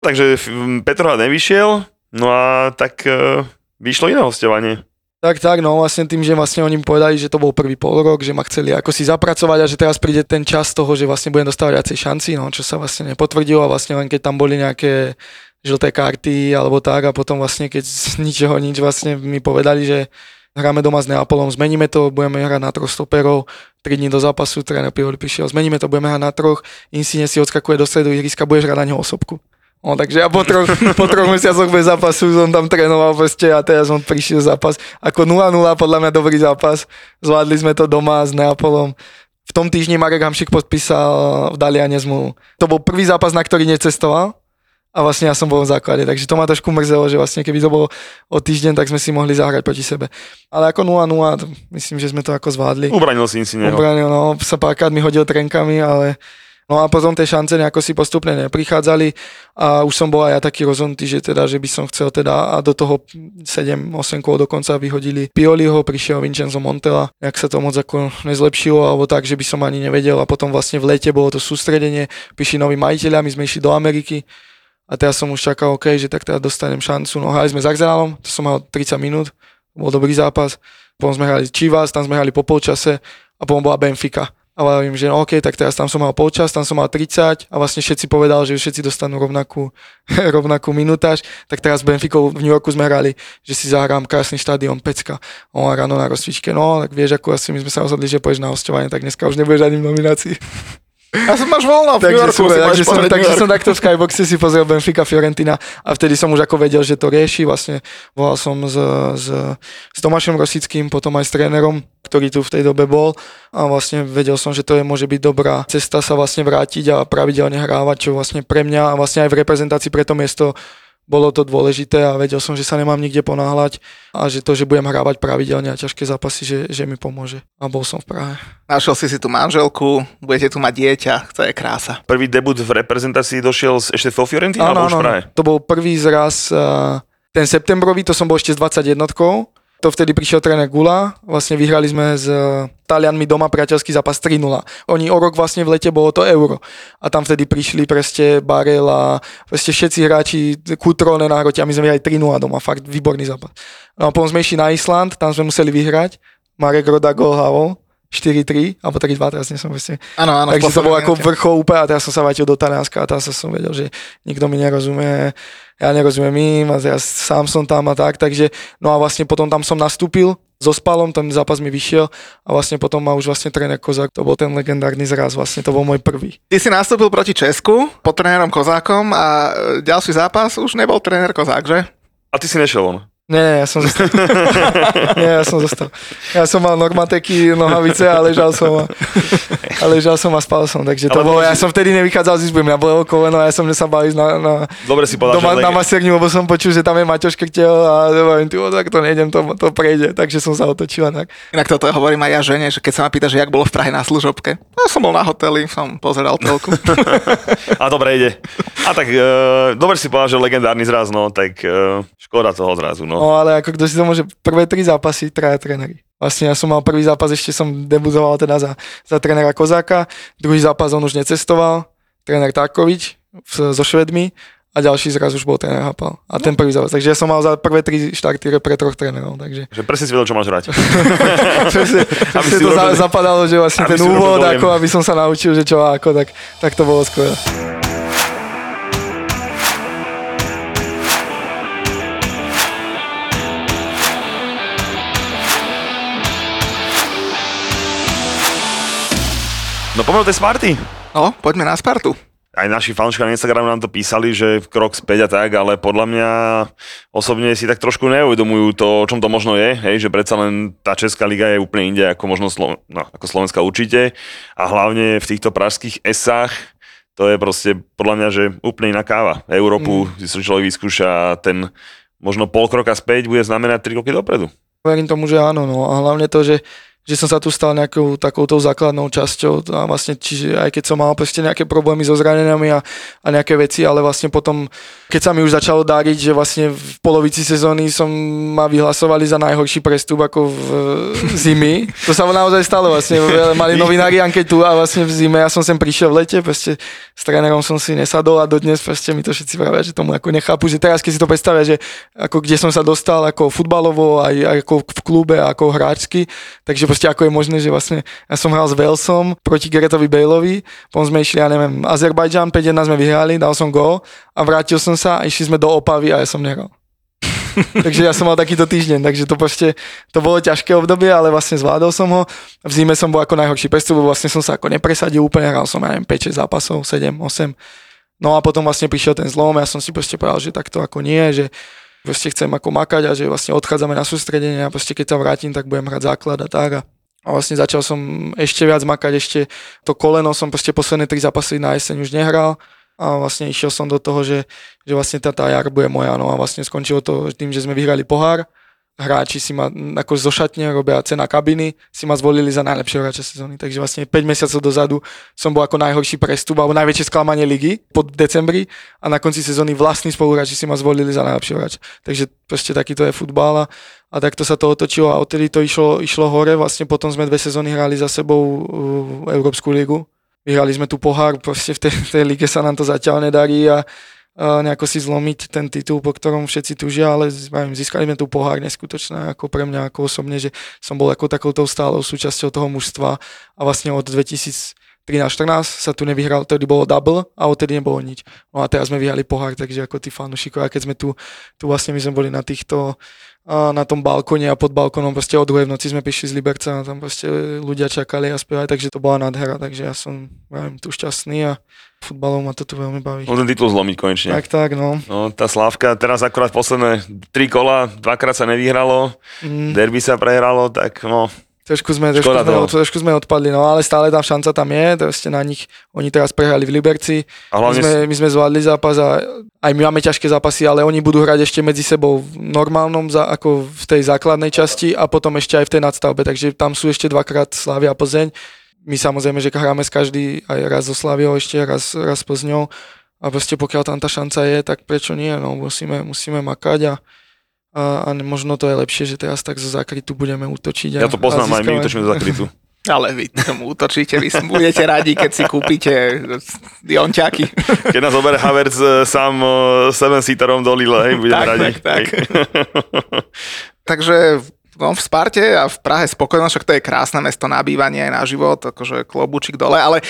Takže Petrohrad nevyšiel, no a tak uh, vyšlo iné hostovanie. Tak, tak, no vlastne tým, že vlastne oni povedali, že to bol prvý pol rok, že ma chceli ako si zapracovať a že teraz príde ten čas toho, že vlastne budem dostávať viacej šanci, no čo sa vlastne nepotvrdilo a vlastne len keď tam boli nejaké žlté karty alebo tak a potom vlastne keď z ničoho nič vlastne mi povedali, že, hráme doma s Neapolom, zmeníme to, budeme hrať na troch stoperov, 3 dní do zápasu, tréner Pioli prišiel, zmeníme to, budeme hrať na troch, Insigne si odskakuje do stredu ihriska, budeš hrať na neho osobku. No, takže ja po troch, [LAUGHS] po troch mesiacoch bez zápasu som tam trénoval proste a teraz som prišiel zápas. Ako 0-0, podľa mňa dobrý zápas. Zvládli sme to doma s Neapolom. V tom týždni Marek Hamšik podpísal v Daliane zmluvu. To bol prvý zápas, na ktorý necestoval a vlastne ja som bol v základe, takže to ma trošku mrzelo, že vlastne keby to bolo o týždeň, tak sme si mohli zahrať proti sebe. Ale ako 0-0, to myslím, že sme to ako zvládli. Ubranil si Insigne. Ubranil, no, sa párkrát mi hodil trenkami, ale No a potom tie šance nejako si postupne neprichádzali a už som bol aj ja taký rozhodnutý, že teda, že by som chcel teda a do toho 7-8 kôl dokonca vyhodili Pioliho, prišiel Vincenzo Montella, jak sa to moc ako nezlepšilo alebo tak, že by som ani nevedel a potom vlastne v lete bolo to sústredenie, prišli noví majiteľia, my sme išli do Ameriky a teraz som už čakal, OK, že tak teda dostanem šancu. No hrali sme s Arsenalom, to som mal 30 minút, bol dobrý zápas, potom sme hrali Chivas, tam sme hrali po polčase a potom bola Benfica. A vravím, že no, OK, tak teraz tam som mal polčas, tam som mal 30 a vlastne všetci povedal, že všetci dostanú rovnakú, [LAUGHS] rovnakú minutáž, tak teraz s Benficou v New Yorku sme hrali, že si zahrám krásny štadión, pecka, on ráno na rozcvičke, no tak vieš, ako asi my sme sa rozhodli, že pôjdeš na hostovanie, tak dneska už nebudeš ani v nominácii. [LAUGHS] Ja som máš voľno, v New Takže, Yorku super, si takže, som, takže New som takto v Skyboxe si pozrel Benfica Fiorentina a vtedy som už ako vedel, že to rieši. Vlastne volal som s, s, s Tomášom Rosickým, potom aj s trénerom, ktorý tu v tej dobe bol a vlastne vedel som, že to je, môže byť dobrá cesta sa vlastne vrátiť a pravidelne hrávať, čo vlastne pre mňa a vlastne aj v reprezentácii pre to miesto bolo to dôležité a vedel som, že sa nemám nikde ponáhľať a že to, že budem hrávať pravidelne a ťažké zápasy, že, že mi pomôže. A bol som v Prahe. Našiel si si tu manželku, budete tu mať dieťa, to je krása. Prvý debut v reprezentácii došiel ešte vo Fiorentina alebo už v Prahe? To bol prvý zraz, uh, ten septembrový, to som bol ešte s 21 to vtedy prišiel tréner Gula, vlastne vyhrali sme s uh, Talianmi doma priateľský zápas 3-0. Oni o rok vlastne v lete bolo to euro. A tam vtedy prišli preste Barel a proste všetci hráči Kutrone na hrote a my sme vyhrali 3-0 doma, fakt výborný zápas. No a potom sme išli na Island, tam sme museli vyhrať. Marek Roda gol hlavou, 4-3, alebo 3-2, teraz nie som proste. Áno, áno. Takže to bolo ako vrchol úplne a teraz som sa vrátil do Talianska a sa som vedel, že nikto mi nerozumie, ja nerozumiem im a teraz sám som tam a tak, takže no a vlastne potom tam som nastúpil so Spalom, ten zápas mi vyšiel a vlastne potom ma už vlastne tréner Kozák, to bol ten legendárny zraz, vlastne to bol môj prvý. Ty si nastúpil proti Česku pod trénerom Kozákom a ďalší zápas už nebol tréner Kozák, že? A ty si nešiel on. Nie, nie, ja som zostal. [LAUGHS] nie, ja som zostal. Ja som mal normateky, nohavice a ležal som a, a ležal som a spal som, takže to Ale bolo, bolo ja si- som vtedy nevychádzal z izby, mňa bolelo koleno a ja som sa ísť na, na, Dobre si povedal, doma na maserni, lebo som počul, že tam je Maťoš Krtel a hovorím, ty tak to nejdem, to, to prejde, takže som sa otočil tak. Inak toto hovorím aj ja žene, že keď sa ma pýta, že jak bolo v Prahe na služobke. No som bol na hoteli, som pozeral telku. [LAUGHS] A dobre ide. A tak, e, dobre si povedal, že legendárny zraz, no, tak e, škoda toho zrazu, no. No ale ako kto si to môže, prvé tri zápasy traja tréneri. Vlastne ja som mal prvý zápas, ešte som debutoval teda za, za trénera Kozáka, druhý zápas on už necestoval, tréner Tákovič v- so Švedmi a ďalší zraz už bol tréner Hapal. A ten prvý zápas. Takže ja som mal za prvé tri štarty pre troch trénerov. Takže Že presne si vedel, čo máš hrať. [LAUGHS] presne, [LAUGHS] presne to za, urobil- zapadalo, že vlastne aby ten úvod, ako aby som sa naučil, že čo a ako, tak, tak to bolo skvelé. No poďme do tej Sparty. No, poďme na Spartu. Aj naši fanúška na Instagramu nám to písali, že krok späť a tak, ale podľa mňa osobne si tak trošku neuvedomujú to, o čom to možno je, hej, že predsa len tá Česká liga je úplne inde ako možno Slo- no, ako Slovenská určite a hlavne v týchto pražských esách to je proste podľa mňa, že úplne iná káva. Európu mm. si človek vyskúša a ten možno pol kroka späť bude znamenať 3 roky dopredu. Verím tomu, že áno, no a hlavne to, že že som sa tu stal nejakou takouto základnou časťou a vlastne, čiže aj keď som mal proste nejaké problémy so zraneniami a, a nejaké veci, ale vlastne potom, keď sa mi už začalo dáriť, že vlastne v polovici sezóny som ma vyhlasovali za najhorší prestup ako v zimy. To sa naozaj stalo vlastne, mali novinári anketu a vlastne v zime ja som sem prišiel v lete, proste s trénerom som si nesadol a dodnes proste mi to všetci pravia, že tomu ako nechápu, že teraz keď si to predstavia, že ako kde som sa dostal ako futbalovo, aj, aj ako v klube, ako hráčsky, takže proste ako je možné, že vlastne ja som hral s Walesom proti Geretovi Baleovi, potom sme išli, ja neviem, Azerbajdžan, 5-1 sme vyhrali, dal som gól a vrátil som sa a išli sme do Opavy a ja som nehral. [LAUGHS] takže ja som mal takýto týždeň, takže to proste, to bolo ťažké obdobie, ale vlastne zvládol som ho. V zime som bol ako najhorší prestup, lebo vlastne som sa ako nepresadil úplne, hral som, ja neviem, 5-6 zápasov, 7, 8. No a potom vlastne prišiel ten zlom, ja som si proste povedal, že takto ako nie, že proste chcem ako makať a že vlastne odchádzame na sústredenie a proste keď sa vrátim, tak budem hrať základ a tak. A a vlastne začal som ešte viac makať, ešte to koleno som proste posledné tri zápasy na jeseň už nehral a vlastne išiel som do toho, že, že vlastne tá, tá jar bude moja, no a vlastne skončilo to tým, že sme vyhrali pohár hráči si ma ako zo šatne robia cena kabiny, si ma zvolili za najlepšieho hráča sezóny. Takže vlastne 5 mesiacov dozadu som bol ako najhorší prestup alebo najväčšie sklamanie ligy pod decembri a na konci sezóny vlastní spoluhráči si ma zvolili za najlepšieho hráča. Takže proste takýto je futbal a, a takto sa to otočilo a odtedy to išlo, išlo hore. Vlastne potom sme dve sezóny hrali za sebou Európsku ligu. Vyhrali sme tu pohár, proste v tej, tej lige sa nám to zatiaľ nedarí a nejako si zlomiť ten titul, po ktorom všetci tužia, ale získali sme tu pohár neskutočné ako pre mňa ako osobne, že som bol ako takouto stálou súčasťou toho mužstva a vlastne od 2000 13-14 sa tu nevyhral, tedy bolo double a odtedy nebolo nič. No a teraz sme vyhrali pohár, takže ako tí fanúšikovia, keď sme tu, tu vlastne my sme boli na týchto na tom balkóne a pod balkónom proste o druhej v noci sme prišli z Liberca a tam proste ľudia čakali a spievali, takže to bola nádhera, takže ja som neviem, tu šťastný a futbalom ma to tu veľmi baví. Môžem titul zlomiť konečne. Tak, tak, no. no. tá Slavka, teraz akurát posledné tri kola, dvakrát sa nevyhralo, mm. derby sa prehralo, tak no, Trošku sme, trošku, sme, od, trošku sme odpadli, no ale stále tá šanca tam je, ste na nich, oni teraz prehrali v Liberci, a my, sme, my sme zvládli zápas a aj my máme ťažké zápasy, ale oni budú hrať ešte medzi sebou v normálnom, ako v tej základnej časti a potom ešte aj v tej nadstavbe, takže tam sú ešte dvakrát Slavia a Plzeň. My samozrejme, že hráme s každý, aj raz so Slaviou ešte, raz, raz Plzňou a proste pokiaľ tam tá šanca je, tak prečo nie, no musíme, musíme makať a a, a možno to je lepšie, že teraz tak zo zakrytu budeme útočiť. A, ja to poznám, aj my útočíme zo zakrytu. [LAUGHS] Ale vy tomu útočíte, vy budete radi, keď si kúpite dionťaky. [LAUGHS] Keď nás zoberie Havertz e, sám e, seven seaterom do Lille, hej, budeme tak, radi. Tak, tak. [LAUGHS] Takže no, v Sparte a v Prahe spokojnosť, však to je krásne mesto na bývanie aj na život, akože klobúčik dole, ale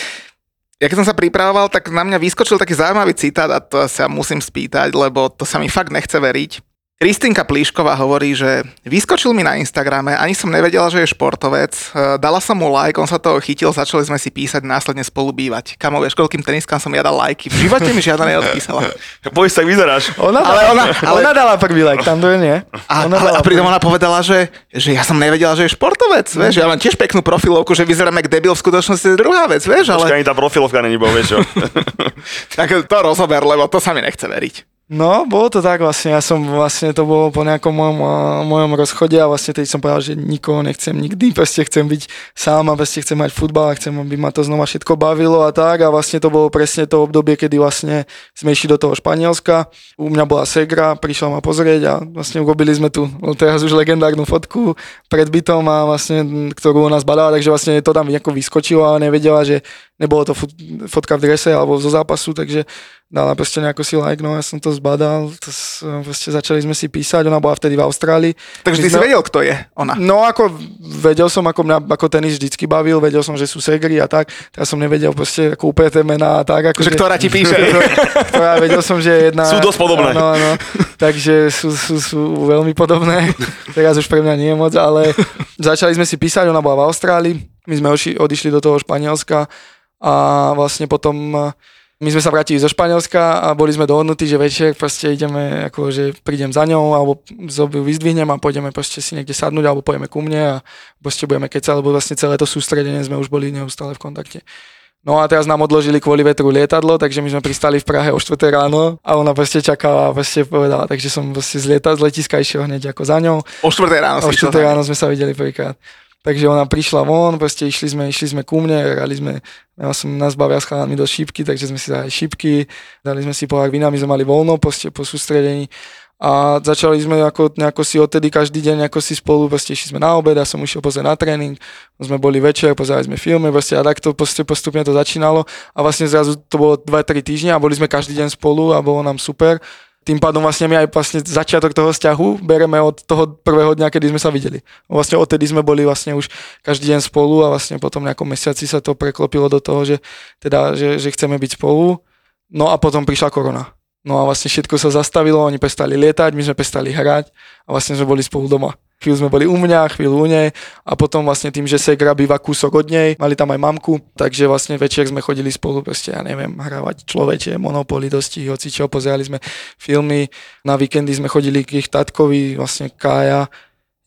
ja keď som sa pripravoval, tak na mňa vyskočil taký zaujímavý citát a to sa musím spýtať, lebo to sa mi fakt nechce veriť. Kristinka Plíšková hovorí, že vyskočil mi na Instagrame, ani som nevedela, že je športovec, e, dala som mu like, on sa toho chytil, začali sme si písať, následne spolu bývať. Kamo, vieš, koľkým teniskám som ja dal lajky, v živote mi žiadna neodpísala. [LAUGHS] Povedz, tak vyzeráš. Ona, ale ona, ale... ona dala prvý like, tam to je nie. A, ona ale, a pritom ona povedala, že, že ja som nevedela, že je športovec, no. vieš, ja mám tiež peknú profilovku, že vyzeráme jak debil, v skutočnosti je druhá vec, vieš, ale... Počkaj, ani tá profilovka není, bo vieš čo. [LAUGHS] [LAUGHS] tak to rozober, lebo to sa mi nechce veriť. No, bolo to tak vlastne, ja som vlastne, to bolo po nejakom mojom, mojom rozchode a vlastne teď som povedal, že nikoho nechcem nikdy, proste chcem byť sám a proste chcem mať futbal a chcem, aby ma to znova všetko bavilo a tak. A vlastne to bolo presne to obdobie, kedy vlastne sme išli do toho Španielska, u mňa bola Segra, prišla ma pozrieť a vlastne urobili sme tu teraz už legendárnu fotku pred bytom a vlastne, ktorú ona zbadala, takže vlastne to tam nejako vyskočilo a nevedela, že nebolo to fotka v drese alebo zo zápasu, takže dala proste nejako si like, no ja som to zbadal, to proste začali sme si písať, ona bola vtedy v Austrálii. Takže ty sme, si vedel, kto je ona? No ako vedel som, ako mňa ako tenis vždycky bavil, vedel som, že sú segry a tak, teraz som nevedel proste ako úplne tie mená a tak. Ako, že, že ktorá ti píše. [LAUGHS] ktorá, vedel som, že jedna... Sú dosť podobné. No, no, takže sú, sú, sú veľmi podobné, teraz už pre mňa nie je moc, ale začali sme si písať, ona bola v Austrálii, my sme odišli do toho Španielska a vlastne potom my sme sa vrátili zo Španielska a boli sme dohodnutí, že večer proste ideme, ako že prídem za ňou alebo zobu vyzdvihnem a pôjdeme proste si niekde sadnúť alebo pôjdeme ku mne a proste budeme kecať, lebo vlastne celé to sústredenie sme už boli neustále v kontakte. No a teraz nám odložili kvôli vetru lietadlo, takže my sme pristali v Prahe o 4 ráno a ona proste čakala a proste povedala, takže som proste z, lieta, z letiska išiel hneď ako za ňou. O 4 ráno O 4 ráno sme sa videli prvýkrát. Takže ona prišla von, proste išli sme, išli sme ku mne, hrali sme, ja som nás bavia s chalami do šípky, takže sme si dali šípky, dali sme si pohár vína, my sme mali voľno proste po sústredení. A začali sme ako, nejako si odtedy každý deň ako si spolu, proste išli sme na obed, ja som išiel pozrieť na tréning, sme boli večer, pozerali sme filmy, proste a takto proste postupne to začínalo. A vlastne zrazu to bolo 2-3 týždne a boli sme každý deň spolu a bolo nám super tým pádom vlastne my aj vlastne začiatok toho vzťahu bereme od toho prvého dňa, kedy sme sa videli. Vlastne odtedy sme boli vlastne už každý deň spolu a vlastne potom nejakom mesiaci sa to preklopilo do toho, že teda, že, že chceme byť spolu. No a potom prišla korona. No a vlastne všetko sa zastavilo, oni prestali lietať, my sme prestali hrať a vlastne sme boli spolu doma. Chvíľu sme boli u mňa, chvíľu u nej a potom vlastne tým, že Segra býva kúsok od nej, mali tam aj mamku, takže vlastne večer sme chodili spolu proste, ja neviem, hrávať človeče, Monopoly, dosti, hoci čo, pozerali sme filmy, na víkendy sme chodili k ich tatkovi, vlastne Kája,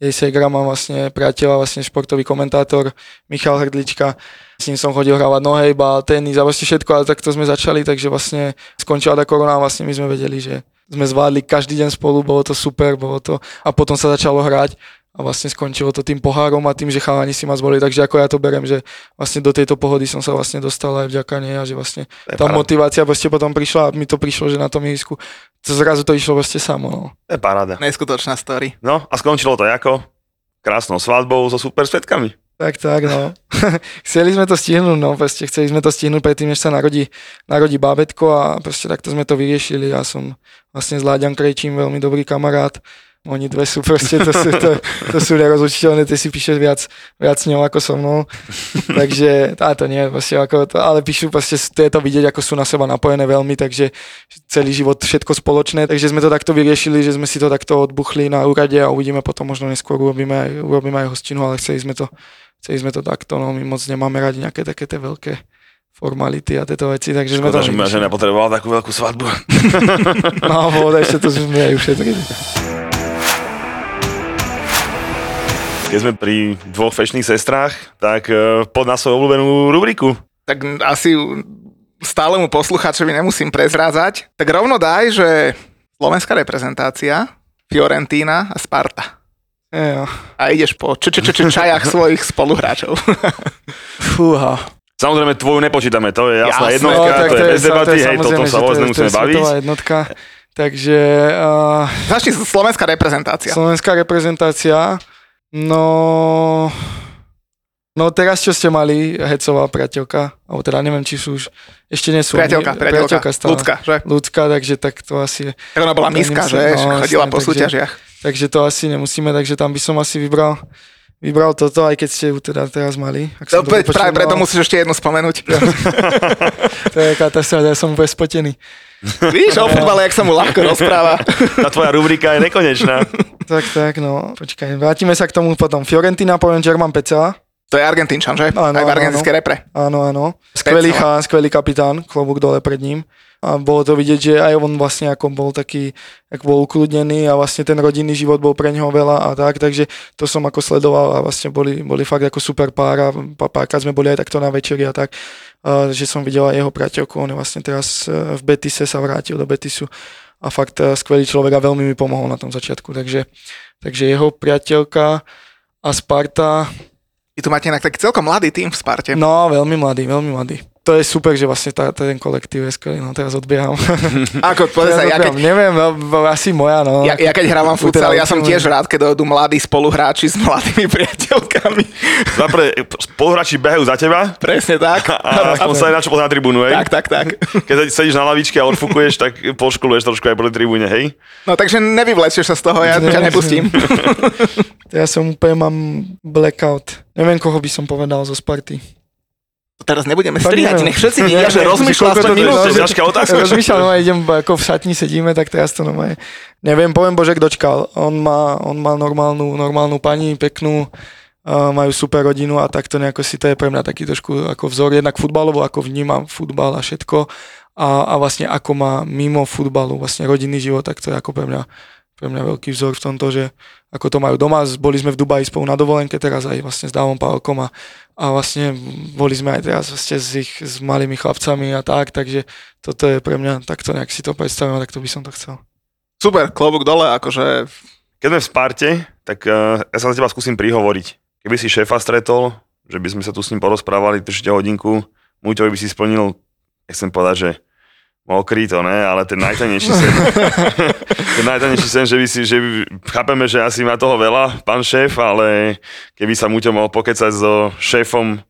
jej Segra má vlastne priateľa, vlastne športový komentátor Michal Hrdlička, s ním som chodil hrávať nohejbal, tenis a vlastne všetko, ale takto sme začali, takže vlastne skončila tá korona a vlastne my sme vedeli, že sme zvládli každý deň spolu, bolo to super, bolo to a potom sa začalo hrať a vlastne skončilo to tým pohárom a tým, že chalani si ma zvolili, takže ako ja to berem, že vlastne do tejto pohody som sa vlastne dostal aj vďaka nej a že vlastne tá paráda. motivácia proste potom prišla a mi to prišlo, že na tom ihrisku to zrazu to išlo proste samo, no. To je paráda. Neskutočná story. No a skončilo to ako? Krásnou svadbou so super svetkami. Tak, tak, no. [LAUGHS] chceli sme to stihnúť, no, proste chceli sme to stihnúť predtým, než sa narodí, narodí bábetko a proste takto sme to vyriešili. Ja som vlastne s Láďan Krejčím veľmi dobrý kamarát. Oni dve sú proste, to sú, to, to sú nerozlučiteľné, ty si píšeš viac, viac s ňou ako so mnou. takže táto nie, proste ako to, ale píšu proste, to je to vidieť, ako sú na seba napojené veľmi, takže celý život všetko spoločné. Takže sme to takto vyriešili, že sme si to takto odbuchli na úrade a uvidíme potom možno neskôr urobíme aj, urobíme aj hostinu, ale chceli sme to chceli sme to takto, no my moc nemáme radi nejaké také tie veľké formality a tieto veci, takže sme to... Škoda, že moja žena potrebovala takú veľkú svadbu. [LAUGHS] No, bolo, ešte to sme aj ušetrili. Keď sme pri dvoch fešných sestrách, tak eh, pod na svoju obľúbenú rubriku. Tak asi stálemu poslucháčovi nemusím prezrádzať. Tak rovno daj, že slovenská reprezentácia, Fiorentína a Sparta. Jo. A ideš po č- č- č- č- čajach [LAUGHS] svojich spoluhráčov. Fúha. Samozrejme, tvoju nepočítame, to je jasná Jasné. jednotka, No, tak to, je bez debaty, hej, toto sa vôbec to nemusíme to je baviť. jednotka. Takže uh, Začni slovenská reprezentácia. slovenská reprezentácia, no... No teraz, čo ste mali, Hecová priateľka, alebo teda neviem, či sú už, ešte nie sú. Priateľka, nie- priateľka, stále. ľudská, že? Ľudská, takže tak to asi je. Tak ona bola miska, že? no, Chodila jasné, po takže- súťažiach. Takže to asi nemusíme, takže tam by som asi vybral, vybral toto, aj keď ste ju teda teraz mali. Ak No, veď práve počul, preto no, musíš ešte jednu spomenúť. [LAUGHS] To je katastrofa, ja som úplne spotený. Víš, o [LAUGHS] futbale, jak sa mu ľahko rozpráva. [LAUGHS] Tá tvoja rubrika je nekonečná. Tak, tak, no, počkaj, vrátime sa k tomu potom. Fiorentina, poviem German Pecela. To je Argentínčan, že? Áno, Aj v áno, argentinskej repre. Áno, áno. Skvelý chalan, skvelý kapitán, klobúk dole pred ním. A bolo to vidieť, že aj on vlastne ako bol taký, ako bol ukludnený a vlastne ten rodinný život bol pre neho veľa a tak, takže to som ako sledoval a vlastne boli, boli fakt ako super pára, pá- párkrát sme boli aj takto na večeri a tak, a, že som videl aj jeho priateľku, on je vlastne teraz e, v Betise sa vrátil do Betisu a fakt e, skvelý človek a veľmi mi pomohol na tom začiatku, takže, takže jeho priateľka a Sparta, Vy tu máte inak taký celkom mladý tým v Sparte. No, veľmi mladý, veľmi mladý. To je super, že vlastne tá, ten kolektív je skvelý, no teraz odbieham. [LAUGHS] Ako, povedz ja keď. Neviem, no, asi moja, no. ja, ja keď hrávam futsal, ja som tiež rád, keď dojdú mladí spoluhráči s mladými [LAUGHS] priateľkami. Napre, spoluhráči behajú za teba Presne tak. [LAUGHS] a aspoň sa aj na čo na tribúnu, hej? Tak, tak, tak. Keď sedíš na lavičke a odfúkuješ, tak poškuluješ trošku aj tej tribúne, hej? No takže nevyvlečieš sa z toho, ja ťa nepustím. Ja som úplne mám blackout. Neviem, koho by som povedal zo Sparty. Teraz nebudeme strihať, nech všetci vidia, že [LAUGHS] rozmýšľa to je, minútu. To je ťažká otázka. [LAUGHS] Rozmýšľam, no idem, ako v šatni sedíme, tak teraz to normálne. Neviem, poviem Božek dočkal. On má, on má normálnu, normálnu pani, peknú, majú super rodinu a takto nejako si to je pre mňa taký trošku ako vzor, jednak futbalovo, ako vnímam futbal a všetko a, a vlastne ako má mimo futbalu vlastne rodinný život, tak to je ako pre mňa, pre mňa veľký vzor v tomto, že ako to majú doma, boli sme v Dubaji spolu na dovolenke teraz aj vlastne s Dávom Pálkom a, a vlastne boli sme aj teraz vlastne s ich s malými chlapcami a tak, takže toto je pre mňa takto nejak si to predstavím, tak to by som to chcel. Super, klobúk dole, akože Keď sme v Sparte, tak uh, ja sa za teba skúsim prihovoriť. Keby si šéfa stretol, že by sme sa tu s ním porozprávali držte hodinku, Muťovi by si splnil, nechcem povedať, že mokrý to ne, ale ten najtajnejší sen. [LAUGHS] ten najtajnejší sen, že by si, že by, chápeme, že asi má toho veľa, pán šéf, ale keby sa Muťo mohol pokecať so šéfom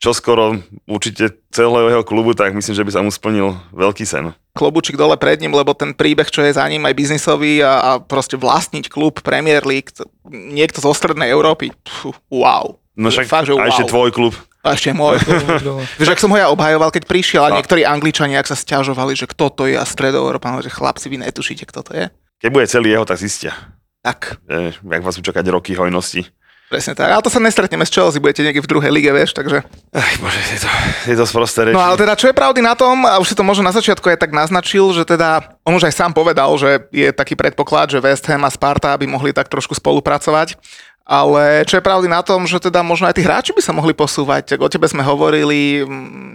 čoskoro určite celého jeho klubu, tak myslím, že by sa mu splnil veľký sen. klobúčik dole pred ním, lebo ten príbeh, čo je za ním aj biznisový a, a proste vlastniť klub Premier League, to, niekto zo strednej Európy, pfu, wow. No však Fakt, že a ešte wow. tvoj klub. A ešte môj. Vieš, ak som ho ja obhajoval, keď prišiel a niektorí Angličania, ak sa stiažovali, že kto to je a stredoeurópan, že chlapci, vy netušíte, kto to je. Keď bude celý jeho, tak zistia. Tak, že, jak vás čakať roky hojnosti. presne tak. Ale to sa nestretneme s Chelsea, budete niekde v druhej lige, vieš, takže... Ach, bože, je to, je to sprosté reči. No ale teda, čo je pravdy na tom, a už si to možno na začiatku aj tak naznačil, že teda, on už aj sám povedal, že je taký predpoklad, že West Ham a Sparta by mohli tak trošku spolupracovať. Ale čo je pravdy na tom, že teda možno aj tí hráči by sa mohli posúvať. O tebe sme hovorili,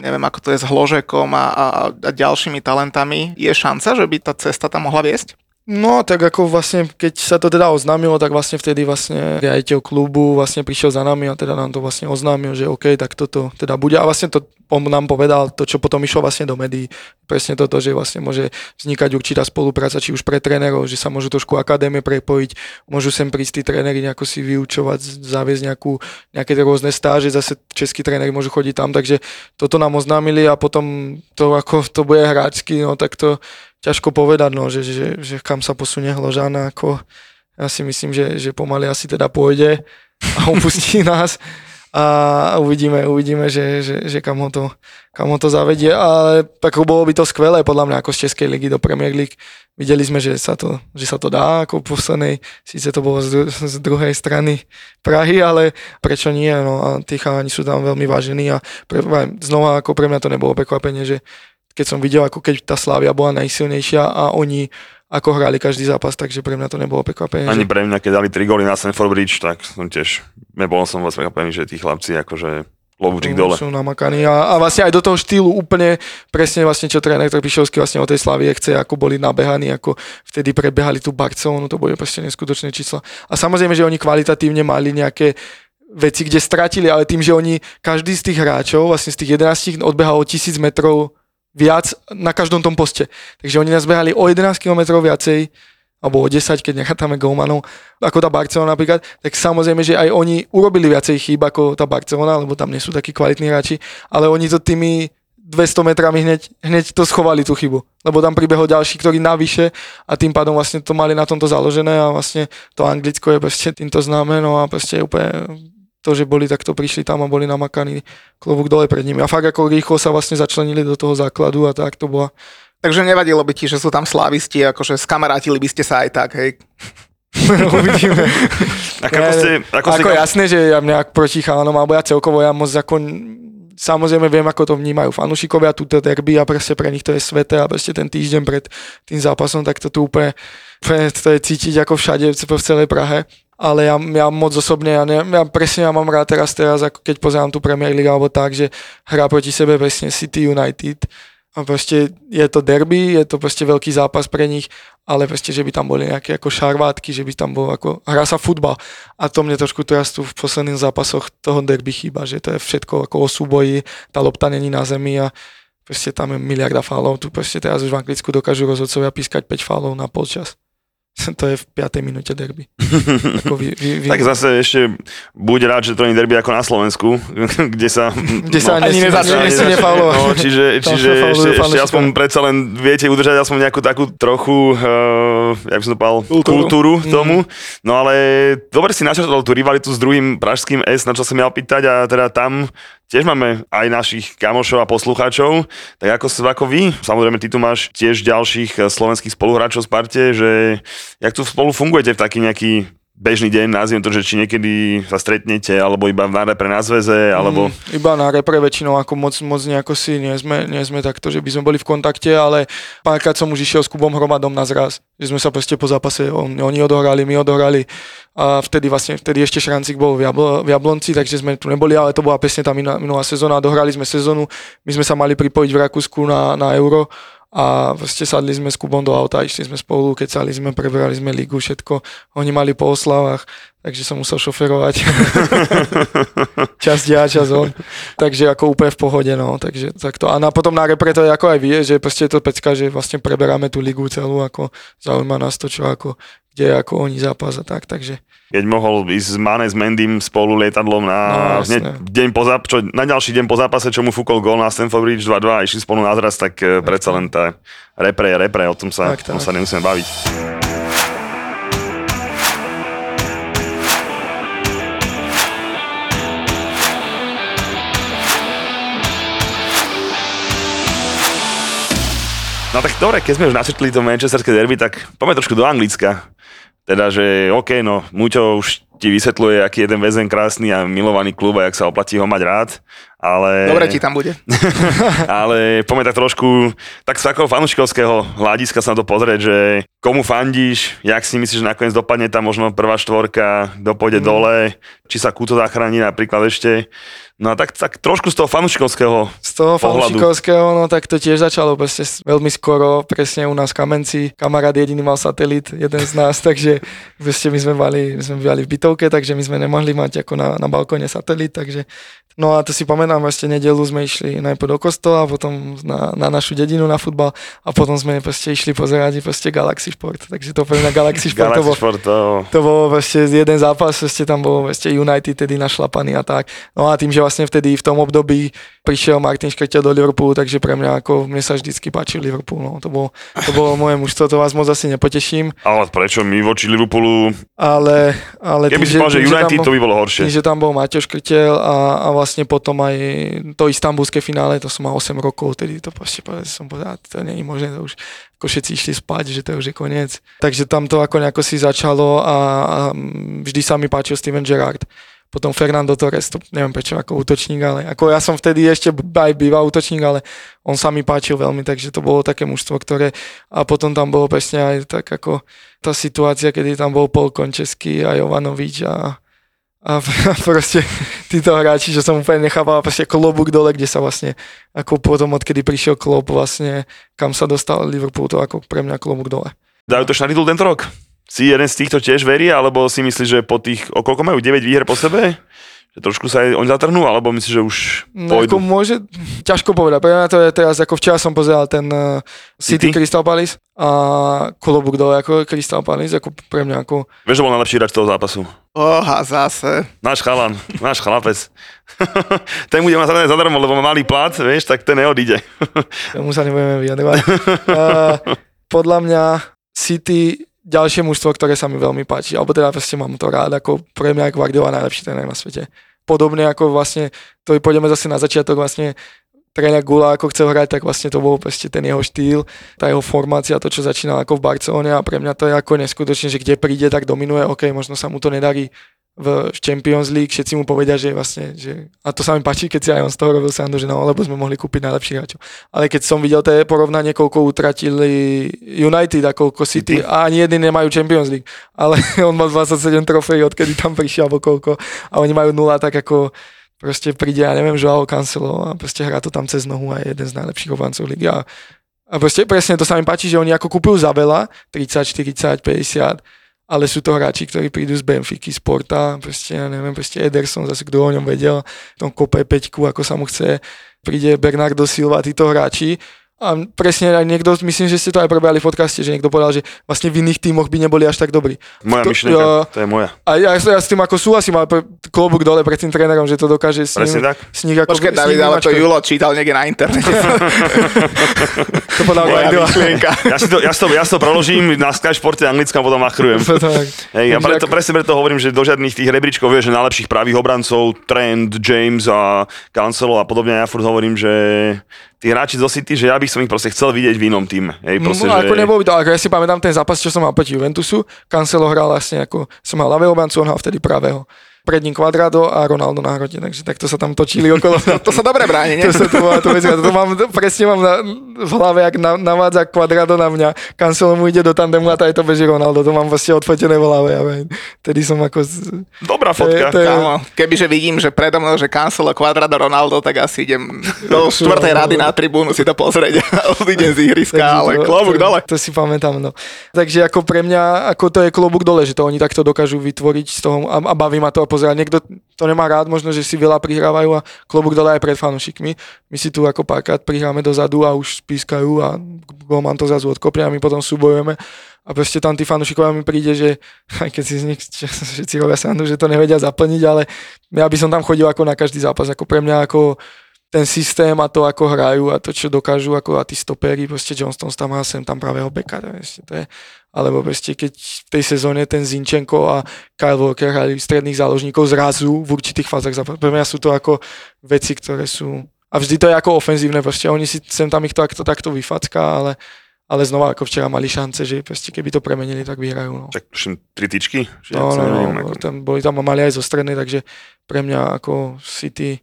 neviem ako to je s Hložekom a, a, a ďalšími talentami. Je šanca, že by tá cesta tam mohla viesť? No, tak ako vlastne, keď sa to teda oznámilo, tak vlastne vtedy vlastne riaditeľ klubu vlastne prišiel za nami a teda nám to vlastne oznámil, že OK, tak toto teda bude. A vlastne to on nám povedal, to čo potom išlo vlastne do médií, presne toto, že vlastne môže vznikať určitá spolupráca, či už pre trénerov, že sa môžu trošku akadémie prepojiť, môžu sem prísť tí tréneri nejako si vyučovať, zaviesť nejakú, nejaké rôzne stáže, zase českí tréneri môžu chodiť tam, takže toto nám oznámili a potom to ako to bude hráčsky, no tak to ťažko povedať, no, že, že, že kam sa posunie Hložana, ako ja si myslím, že, že pomaly asi teda pôjde a [LAUGHS] opustí nás a uvidíme, uvidíme, že, že, že kam, ho to, kam ho to zavedie, ale tak bolo by to skvelé podľa mňa ako z Českej ligy do Premier League. Videli sme, že sa to, že sa to dá ako v poslednej, síce to bolo z, z druhej strany Prahy, ale prečo nie, no a tí chalani sú tam veľmi vážení a pre, znova ako pre mňa to nebolo prekvapenie, že keď som videl, ako keď tá Slávia bola najsilnejšia a oni ako hrali každý zápas, takže pre mňa to nebolo prekvapenie. Ani že... pre mňa, keď dali 3 góly na Stanford Bridge, tak som tiež, nebol som vás prekvapený, že tí chlapci akože klobúčik dole. Sú namakaní a, a, vlastne aj do toho štýlu úplne presne vlastne, čo tréner Trpišovský vlastne o tej Slavie chce, ako boli nabehaní, ako vtedy prebehali tú Barcelonu, to boli proste neskutočné čísla. A samozrejme, že oni kvalitatívne mali nejaké veci, kde stratili, ale tým, že oni, každý z tých hráčov, vlastne z tých 11 odbehal o 1000 metrov viac na každom tom poste. Takže oni nás behali o 11 km viacej, alebo o 10, keď necháme golmanov, ako tá Barcelona napríklad, tak samozrejme, že aj oni urobili viacej chýb ako tá Barcelona, lebo tam nie sú takí kvalitní hráči, ale oni to tými 200 metrami hneď, hneď to schovali tú chybu, lebo tam pribehol ďalší, ktorý navyše a tým pádom vlastne to mali na tomto založené a vlastne to Anglicko je proste týmto známe, no a proste úplne to, že boli takto prišli tam a boli namakaní klobúk dole pred nimi. A fakt ako rýchlo sa vlastne začlenili do toho základu a tak to bola Takže nevadilo by ti, že sú tam slavisti, akože skamarátili by ste sa aj tak, hej. [LAUGHS] Uvidíme. [LAUGHS] Tak ako ste, ako ste, ako jasné, že ja nejak proti chalanom, alebo ja celkovo, ja moc ako samozrejme viem, ako to vnímajú fanúšikovia, túto derby a proste pre nich to je sveté a proste ten týždeň pred tým zápasom, tak to tu úplne, úplne to je cítiť ako všade v celej Prahe. Ale ja, ja moc osobne, ja, ne, ja presne ja mám rád teraz, teraz, ako keď pozerám tú Premier League alebo tak, že hrá proti sebe presne City United a proste je to derby, je to proste veľký zápas pre nich, ale proste, že by tam boli nejaké ako šarvátky, že by tam bol ako, hrá sa futbal. A to mne trošku teraz tu v posledných zápasoch toho derby chýba, že to je všetko ako o súboji, tá lopta není na zemi a proste tam je miliarda fálov, tu proste teraz už v Anglicku dokážu rozhodcovia pískať 5 fálov na polčas. [LAUGHS] To je v 5. minúte derby. [LAUGHS] Ako vy, vy, vy, tak zase ešte buď rád, že to nie derby ako na Slovensku, [LAUGHS] kde sa... kde sa ani nesmie, nezačne, nefaulovať. No, čiže, čiže ešte, ešte aspoň predsa len viete udržať aspoň nejakú takú trochu, uh, jak by som to povedal, Kultúru. kultúru Mm. tomu. No ale dobre si načrtol tú rivalitu s druhým pražským S, na čo som mal pýtať a teda tam tiež máme aj našich kamošov a poslucháčov, tak ako, ako vy, samozrejme ty tu máš tiež ďalších eh, slovenských spoluhráčov v Sparte, že jak tu spolu fungujete v taký nejaký bežný deň, nazviem to, že či niekedy sa stretnete, alebo iba v repre na zväze, alebo... Mm, iba na repre väčšinou, ako moc, moc nejako si nie sme, nie sme takto, že by sme boli v kontakte, ale párkrát som už išiel s Kubom Hromadom na zraz, že sme sa proste po zápase, on, oni odohrali, my odohrali a vtedy vlastne, vtedy ešte Šrancík bol v, Jablo, v Jablonci, takže sme tu neboli, ale to bola presne tá minulá, minulá sezóna, dohrali sme sezónu, my sme sa mali pripojiť v Rakúsku na, na Euro a proste sadli sme s Kubom do auta, išli sme spolu, kecali sme, prebrali sme ligu, všetko. Oni mali po oslavách, takže som musel šoferovať. [LAUGHS] čas ja, čas on. Takže ako úplne v pohode, no. Takže takto. A na, potom na repre to je ako aj vie, že proste je to pecka, že vlastne preberáme tú ligu celú, ako zaujíma nás to, čo ako, kde ako oni zápas a tak, takže... Keď mohol ísť s Mane, s Mendym spolu lietadlom na no, hneď deň po záp- čo, na ďalší deň po zápase, čo mu fúkol gól na Stanford Bridge 2-2 a išli spolu na zraz, tak jasne. predsa len tá repre, repre, o tom sa, tak, tak. Sa nemusíme baviť. No tak dobre, keď sme už načrtli to manchesterské derby, tak poďme trošku do Anglicka. Teda, že OK, no, Muťo už ti vysvetľuje, aký je ten väzen krásny a milovaný klub a jak sa oplatí ho mať rád, ale... Dobre ti tam bude. [LAUGHS] ale poďme tak trošku, tak z takého fanúšikovského hľadiska sa na to pozrieť, že komu fandíš, jak si myslíš, že nakoniec dopadne tam možno prvá štvorka, kto pôjde mm. dole, či sa kúto zachráni napríklad ešte. No a tak, tak trošku z toho fanúšikovského Z toho pohľadu. no tak to tiež začalo proste veľmi skoro, presne u nás v Kamenci. Kamarát jediný mal satelit, jeden z nás, [LAUGHS] takže proste my sme mali, my sme bývali v bytovke, takže my sme nemohli mať ako na, na balkóne satelit, takže No a to si pamätám, ešte nedelu sme išli najprv do kostola, potom na, na našu dedinu na futbal a potom sme proste išli pozerať proste Galaxy Sport, takže to pre mňa Galaxy Sport to bol, Sport, to... to bolo vlastne jeden zápas, ešte tam bol ešte United tedy našlapaný a tak. No a tým, že vlastne vtedy v tom období prišiel Martin Škrtel do Liverpoolu, takže pre mňa ako mne sa vždycky páčil Liverpool, no to bolo, to bolo moje mužstvo, to vás moc asi nepoteším, Ale prečo my voči Liverpoolu? ale, ale Keby si povedal, že tým, United, bol- to by bolo tým, horšie. že tam bol Maťo Škrtel a, a vlastne potom aj to istambulské finále, to som mal 8 rokov, tedy to proste som povedal, to nie je možné, to už ako všetci išli spať, že to už je koniec. Takže tam to ako nejako si začalo a, a vždy sa mi páčil Steven Gerrard. Potom Fernando Torres, to neviem prečo ako útočník, ale ako ja som vtedy ešte aj býval útočník, ale on sa mi páčil veľmi, takže to bolo také mužstvo, ktoré a potom tam bolo presne aj tak ako tá situácia, kedy tam bol Paul Končeský a Jovanovič a, a [LAUGHS] proste títo hráči, že som úplne nechápal proste klobúk dole, kde sa vlastne, ako potom odkedy prišiel klub vlastne, kam sa dostal Liverpool, to ako pre mňa klobúk dole. Dajú to šnadidlu tento rok? Si jeden z týchto tiež verí, alebo si myslíš, že po tých, o koľko majú 9 výher po sebe? Že trošku sa aj oni zatrhnú, alebo myslíš, že už No, pôjdu? ako môže, ťažko povedať, pre mňa to je teraz, ako včera som pozeral ten uh, City, City? Crystal Palace a klobúk dole ako Crystal Palace, ako pre mňa ako Vieš, že bol najlepší hráč toho zápasu? Oha, zase. Náš chalan, náš chlapec. [LAUGHS] ten bude mať samozrejme zadarmo, lebo má malý plat, vieš, tak ten neodíde. tomu sa nebudeme vyjadrovať. uh, [LAUGHS] podľa mňa City ďalšie mužstvo, ktoré sa mi veľmi páči, alebo teda proste mám to rád, ako pre mňa Guardiola najlepší tréner na svete. Podobne ako vlastne, to pôjdeme zase na začiatok vlastne tréner Gula, ako chcel hrať, tak vlastne to bol proste ten jeho štýl, tá jeho formácia, to, čo začínal ako v Barcelone a pre mňa to je ako neskutočne, že kde príde, tak dominuje, ok, možno sa mu to nedarí v Champions League, všetci mu povedia, že vlastne, že, a to sa mi páči, keď si aj on z toho robil srandu, že no, lebo sme mohli kúpiť najlepších hráčov. Ale keď som videl tie porovnanie, koľko utratili United a koľko City, a ani jedni nemajú Champions League, ale [LAUGHS] on má 27 trofejí, odkedy tam prišiel, alebo koľko, a oni majú nula, tak ako proste príde, ja neviem, Joao Cancelo a proste hrá to tam cez nohu a je jeden z najlepších obrancov ligy. A, a proste presne to sa mi páči, že oni ako kúpujú za veľa, 30, 40, 50, ale sú to hráči, ktorí prídu z Benfiky, z Porta, proste, ja neviem, proste Ederson, zase kto o ňom vedel, tom kope peťku, ako sa mu chce, príde Bernardo Silva, títo hráči, a presne aj niekto, myslím, že ste to aj prebrali v podcaste, že niekto povedal, že vlastne v iných tímoch by neboli až tak dobrí. Moja To- myšlienka, ja- to je moja. A ja, ja s tým ako súhlasím, ale klobúk dole pred tým trénerom, že to dokáže s ním, tak. s nich ako... Počkaj, s David, ale to. Julo čítal niekde na internete. [LAUGHS] To povedal Moja Guardiola. myšlienka. [LAUGHS] Ja si to, ja si to, ja si to preložím na Sky Športe anglickom a potom machrujem. [LAUGHS] Hej, ja preto, presne preto hovorím, že do žiadnych tých rebríčkov vieš, že najlepších pravých obrancov, Trent, James a Cancelo a podobne, ja furt hovorím, že tí hráči zo City, že ja by som ich proste chcel vidieť v inom týme. Hej, proste, no, že... ako nebol by to, ako ja si pamätám ten zápas, čo som mal proti Juventusu, Cancelo hral vlastne ako, som mal ľavého obrancu, on hral vtedy pravého. Pred ním Quadrado a Ronaldo na hrode, takže takto sa tam točili okolo. [LAUGHS] To sa dobre bráni, nie? To sa to, bola to, vec, to mám, presne mám na, v hlave, jak na, navádza Quadrado na mňa, Cancelo mu ide do tandemu a aj to beží Ronaldo, to mám vlastne odfotené v hlave, ja. Tedy som ako... z- Dobrá To je- fotka. to je- Kámo, kebyže vidím, že predo mnou, že Cancelo, Quadrado, Ronaldo, tak asi idem do [LAUGHS] štvrtej rady na tribúnu si to pozrieť a odídem z ihriska, Takže ale to- klobúk to, dole. To si pamätám, no. Takže ako pre mňa, ako to je klobúk dole, že to oni takto dokážu vytvoriť z toho a, a baví ma to a pozerať. Niekto to nemá rád, možno, že si veľa prihrávajú a klobúk dole aj pred fanúšikmi. My si tu ako párkrát prihráme dozadu a už pískajú a golman to zrazu odkopne a my potom súbojujeme. A proste tam tí fanúšikovia mi príde, že aj keď si z nich [LAUGHS] všetci robia srandu, že to nevedia zaplniť, ale ja by som tam chodil ako na každý zápas. Ako pre mňa ako ten systém a to, ako hrajú a to, čo dokážu, ako a tí stopery, proste Johnston tam má sem tam pravého beka, to je, alebo proste keď v tej sezóne ten Zinčenko a Kyle Walker hrali stredných záložníkov zrazu v určitých fázach, pre mňa sú to ako veci, ktoré sú a vždy to je ako ofenzívne, proste oni si sem tam ich to takto, takto vyfacká, ale ale znova ako včera mali šance, že proste keby to premenili, tak vyhrajú. No. Tak tuším, tri tyčky? Čiže No, sa no, neviem, no, ako- tam, boli tam a mali aj zo strednej, takže pre mňa ako City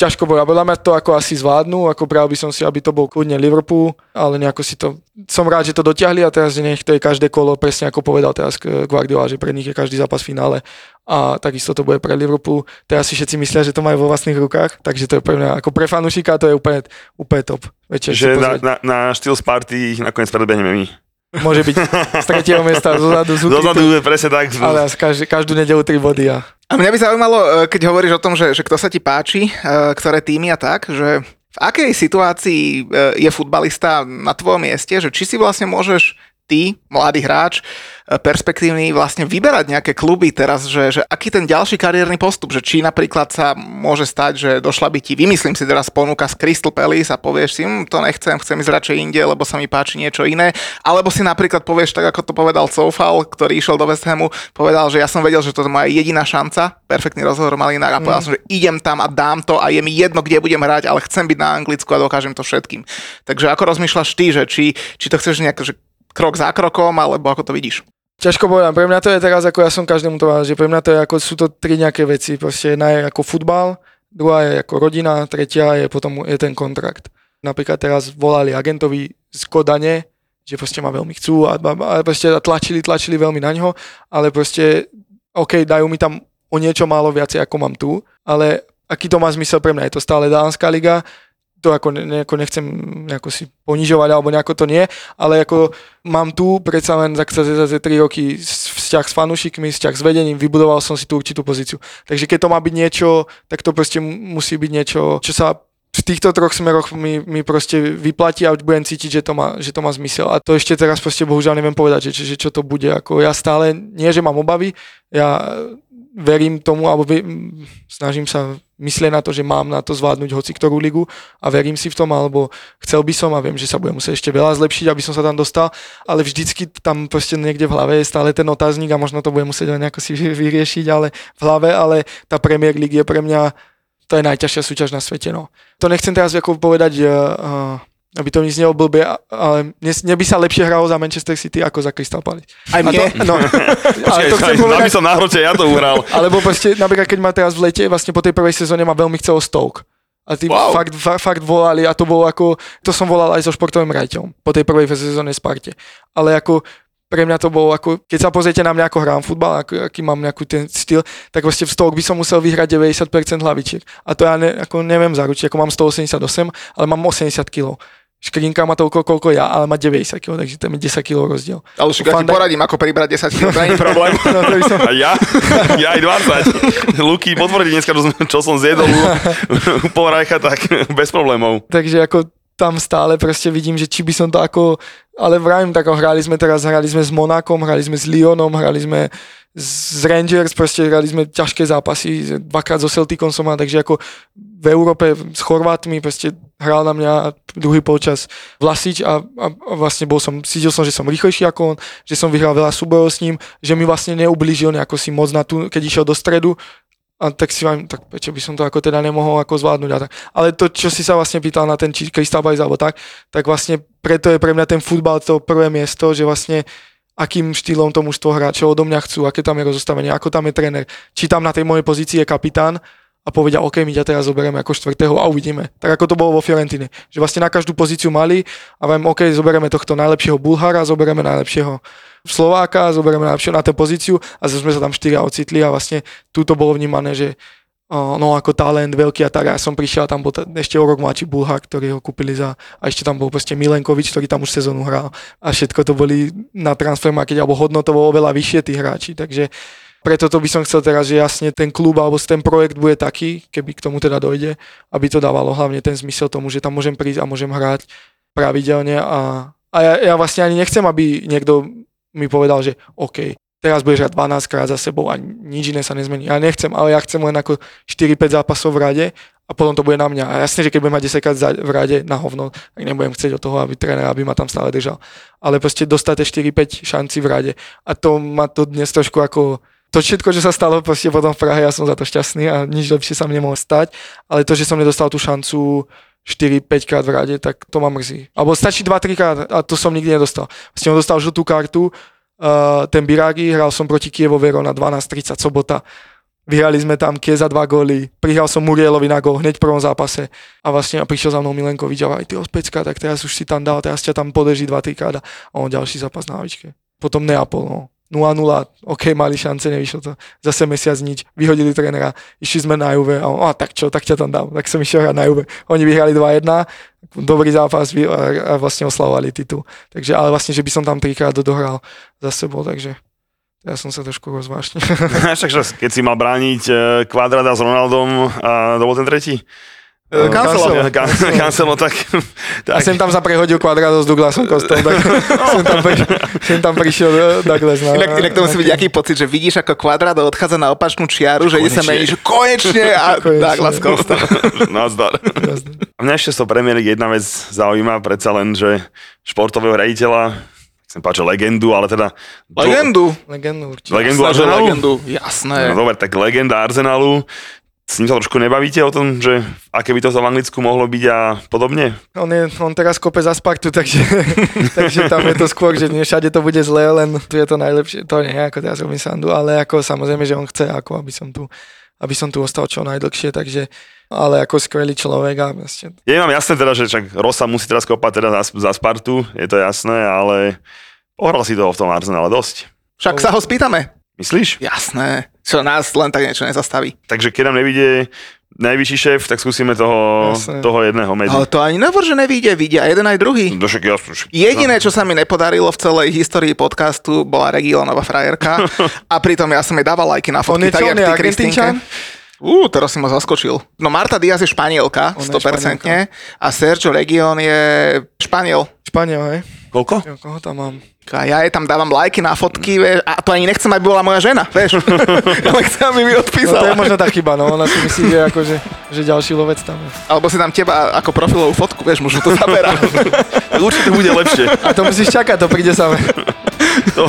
ťažko bolo. A podľa mňa to ako asi zvládnu, ako práve by som si, aby to bol kľudne Liverpool, ale nejako si to, som rád, že to dotiahli a teraz, nech to je každé kolo, presne ako povedal teraz Guardiola, že pre nich je každý zápas v finále a takisto to bude pre Liverpool. Teraz si všetci myslia, že to majú vo vlastných rukách, takže to je pre mňa, ako pre fanúšika to je úplne, úplne top. Večer Že na, na, na štýl Sparty nakoniec predbehneme my. Môže byť z tretieho miesta, zozadu, z Dozadu je presne tak. ale asi každý, každú nedelu 3 body a A mňa by zaujímalo, e, keď hovoríš o tom, že, že kto sa ti páči, e, ktoré týmy a tak, že v akej situácii e, je futbalista na tvojom mieste, že či si vlastne môžeš ty, mladý hráč, e, perspektívny, vlastne vyberať nejaké kluby teraz, že, že aký ten ďalší kariérny postup, že či napríklad sa môže stať, že došla by ti, vymyslím si teraz ponuka z Crystal Palace a povieš si, hm, to nechcem, chcem ísť radšej inde, lebo sa mi páči niečo iné, alebo si napríklad povieš tak, ako to povedal Soufal, ktorý išiel do West Hamu, povedal, že ja som vedel, že to je moja jediná šanca, perfektný rozhovor Malinár a povedal som, že idem tam a dám to a je mi jedno, kde budem hrať, ale chcem byť na Anglicku a dokážem to všetkým. Takže ako rozmýšľaš ty, že či, či to chceš nejak, že krok za krokom, alebo ako to vidíš? Ťažko povedať, pre mňa to je teraz, ako ja som každému to že pre mňa to je ako, sú to tri nejaké veci, proste jedna je ako futbal, druhá je ako rodina, tretia je potom je ten kontrakt. Napríklad teraz volali agentovi z Kodane, že proste ma veľmi chcú a, a, a proste tlačili, tlačili veľmi na ňo, ale proste, OK, dajú mi tam o niečo málo viacej, ako mám tu, ale aký to má zmysel pre mňa, je to stále dánska liga, to ako ne, nejako nechcem nejako si ponižovať alebo nejako to nie, ale ako mám tu predsa len za, za, za, za 3 roky vzťah s fanúšikmi, vzťah s vedením, vybudoval som si tú určitú pozíciu. Takže keď to má byť niečo, tak to proste mu- musí byť niečo, čo sa v týchto troch smeroch mi, mi proste vyplatí a budem cítiť, že to, má, že to má zmysel. A to ešte teraz proste bohužiaľ neviem povedať, že, že čo to bude. Ako ja stále, nie že mám obavy, ja verím tomu, alebo vy, snažím sa myslieť na to, že mám na to zvládnuť hoci ktorú ligu a verím si v tom, alebo chcel by som a viem, že sa budem musieť ešte veľa zlepšiť, aby som sa tam dostal, ale vždycky tam proste niekde v hlave je stále ten otáznik a možno to budem musieť len nejako si vyriešiť, ale v hlave, ale tá Premier League je pre mňa to je najťažšia súťaž na svete. No. To nechcem teraz ako povedať, uh, aby to mi znelo blbie, ale mne, mne by sa lepšie hralo za Manchester City ako za Crystal Palace. Aj to, mne? no, [LAUGHS] ale to chcem Počkaj, povedať, aby som na hrote ja to uhral. [LAUGHS] alebo proste, napríklad keď ma teraz v lete, vlastne po tej prvej sezóne ma veľmi chcelo Stoke. A tí Wow. fakt, fa, fakt volali a to bolo ako, to som volal aj so športovým rajťom po tej prvej sezóne Sparte. Ale ako pre mňa to bolo ako, keď sa pozriete na mňa ako hrám futbal, ako, aký mám nejaký ten styl, tak vlastne v Stoke by som musel vyhrať 90% hlavičiek. A to ja ne, ako neviem zaručiť, ako mám 188, ale mám 80 kg. Škrinka má toľko, koľko ja, ale má 90 kg, takže tam je 10 kg rozdiel. Ale však ja ti poradím, ako pribrať 10 kg, to nie je [LAUGHS] problém. No, to by som, A ja? Ja aj 20. Luky potvrdí dneska, čo, som- zjedol u, u Polrajcha, tak bez problémov. takže ako tam stále proste vidím, že či by som to ako, ale vravím, tak hrali sme teraz, hrali sme s Monakom, hrali sme s Lyonom, hrali sme z Rangers, proste hrali sme ťažké zápasy, dvakrát so Celticom som mal, takže ako v Európe s Chorvátmi proste hral na mňa druhý polčas Vlasič a, a, a vlastne bol som, cítil som, že som rýchlejší ako on, že som vyhral veľa súbojov s ním, že mi vlastne neublížil nejako si moc na tú, keď išiel do stredu, a tak si vám, tak prečo by som to ako teda nemohol ako zvládnuť a tak. Ale to, čo si sa vlastne pýtal na ten či Palace alebo tak, tak vlastne preto je pre mňa ten futbal to prvé miesto, že vlastne akým štýlom to mužstvo hrá, čo odo mňa chcú, aké tam je rozostavenie, ako tam je tréner, či tam na tej mojej pozícii je kapitán a povedia, OK, my ťa teraz zoberieme ako štvrtého a uvidíme. Tak ako to bolo vo Fiorentine. Že vlastne na každú pozíciu mali a viem, OK, zoberieme tohto najlepšieho Bulhara, zoberieme najlepšieho Slováka, zoberieme najlepšieho na tú pozíciu a zase sme sa tam štyria ocitli a vlastne tu bolo vnímané, že no ako talent veľký a tak. Ja som prišiel a tam bol ta, ešte o rok mladší Bulhar, ktorý ho kúpili za, a ešte tam bol proste Milenkovič, ktorý tam už sezónu hral. A všetko to boli na transfermarkete, alebo hodnotovo oveľa vyššie tí hráči. Takže preto to by som chcel teraz, že jasne ten klub alebo ten projekt bude taký, keby k tomu teda dojde, aby to dávalo hlavne ten zmysel tomu, že tam môžem prísť a môžem hrať pravidelne a, a ja, ja vlastne ani nechcem, aby niekto mi povedal, že OK, teraz budeš hrať 12 krát za sebou a nič iné sa nezmení. Ja nechcem, ale ja chcem len ako 4-5 zápasov v rade a potom to bude na mňa. A jasne, že keď budem mať 10 krát v rade na hovno, tak nebudem chcieť od toho, aby tréner, aby ma tam stále držal. Ale proste dostať tie 4-5 šanci v rade. A to ma to dnes trošku ako to všetko, čo sa stalo proste potom v Prahe, ja som za to šťastný a nič lepšie sa mi nemohlo stať, ale to, že som nedostal tú šancu 4-5 krát v rade, tak to ma mrzí. Alebo stačí 2-3 krát a to som nikdy nedostal. Vlastne on dostal žltú kartu, uh, ten Biragi, hral som proti Kievo Verona 12.30 sobota. Vyhrali sme tam Kieza dva góly, prihral som Murielovi na gól hneď v prvom zápase a vlastne a prišiel za mnou Milenkovič a aj ty ospecka, tak teraz už si tam dal, teraz ťa tam podeží 2-3 krát a on ďalší zápas na lavičke. Potom Neapol, no. 0-0, OK, mali šance, nevyšlo to. Zase mesiac nič, vyhodili trénera, išli sme na Juve a on, a tak čo, tak ťa tam dám. Tak som išiel hrať na Juve. Oni vyhrali 2-1, dobrý zápas a, vlastne oslavovali titul. Takže, ale vlastne, že by som tam trikrát dohral za sebou, takže ja som sa trošku rozvášnil. [LAUGHS] Však keď si mal brániť eh, Kvadrada s Ronaldom a to bol ten tretí. E, Cancelo. Cancelo. Kan- Cancelo, tak... A tak sem tam sa prehodil Quadrado s Douglasom Costom, tak sem tam, pri, sem tam prišiel eh, Douglas na... Inak, inak to musí byť aký pocit, že vidíš, ako Quadrado odchádza na opačnú čiaru, že ide sa mení, že konečne a [LAUGHS] Konečne. Douglas Costa. [LAUGHS] Nazdar. A mňa ešte z toho Premier League jedna vec zaujíma, predsa len, že športového raditeľa, chcem páčiť legendu, ale teda... do- Legendu. Legendu určite. Legendu Arsenalu? legendu. No Jasné. dobre, tak legenda Arsenalu, s ním sa trošku nebavíte o tom, že aké by to v Anglicku mohlo byť a podobne? On, je, on teraz kope za Spartu, takže, [LAUGHS] takže tam je to skôr, že nie všade to bude zlé, len tu je to najlepšie. To nie, ako teraz robím sandu, ale ako samozrejme, že on chce, ako aby som tu, aby som tu ostal čo najdlhšie, takže ale ako skvelý človek a vlastne Je vám jasné teda, že čak Rosa musí teraz kopať teda za, za Spartu, je to jasné, ale pohral si toho v tom Arsenale dosť. Však sa ho spýtame. Myslíš? Jasné. Čo nás len tak niečo nezastaví. Takže keď nám nevidie najvyšší šéf, tak skúsime toho, Jasné. toho jedného medzi. Ale to ani nevor, že nevíde, vidia jeden aj druhý. No však ja, však- Jediné, čo sa mi nepodarilo v celej histórii podcastu, bola Regilónová frajerka [LAUGHS] a pritom ja som jej dával lajky na On fotky, je tak jak on je ty. Argentínčan? Ú, teraz si ma zaskočil. No Marta Diaz je španielka, Ona je 100%, a Sergio Region je španiel. Španiel, hej? Koľko? Koho tam mám? A ja jej tam dávam lajky na fotky, vieš, a to ani nechcem, aby bola moja žena, vieš. [LAUGHS] Ale chcem, aby mi No, to je odpísala. možno tá chyba, no ona si myslí, že, akože, že ďalší lovec tam je. Alebo si dám teba ako profilovú fotku, vieš, možno to zaberá. [LAUGHS] Určite bude lepšie. A to musíš čakať, to príde samé. [LAUGHS] To,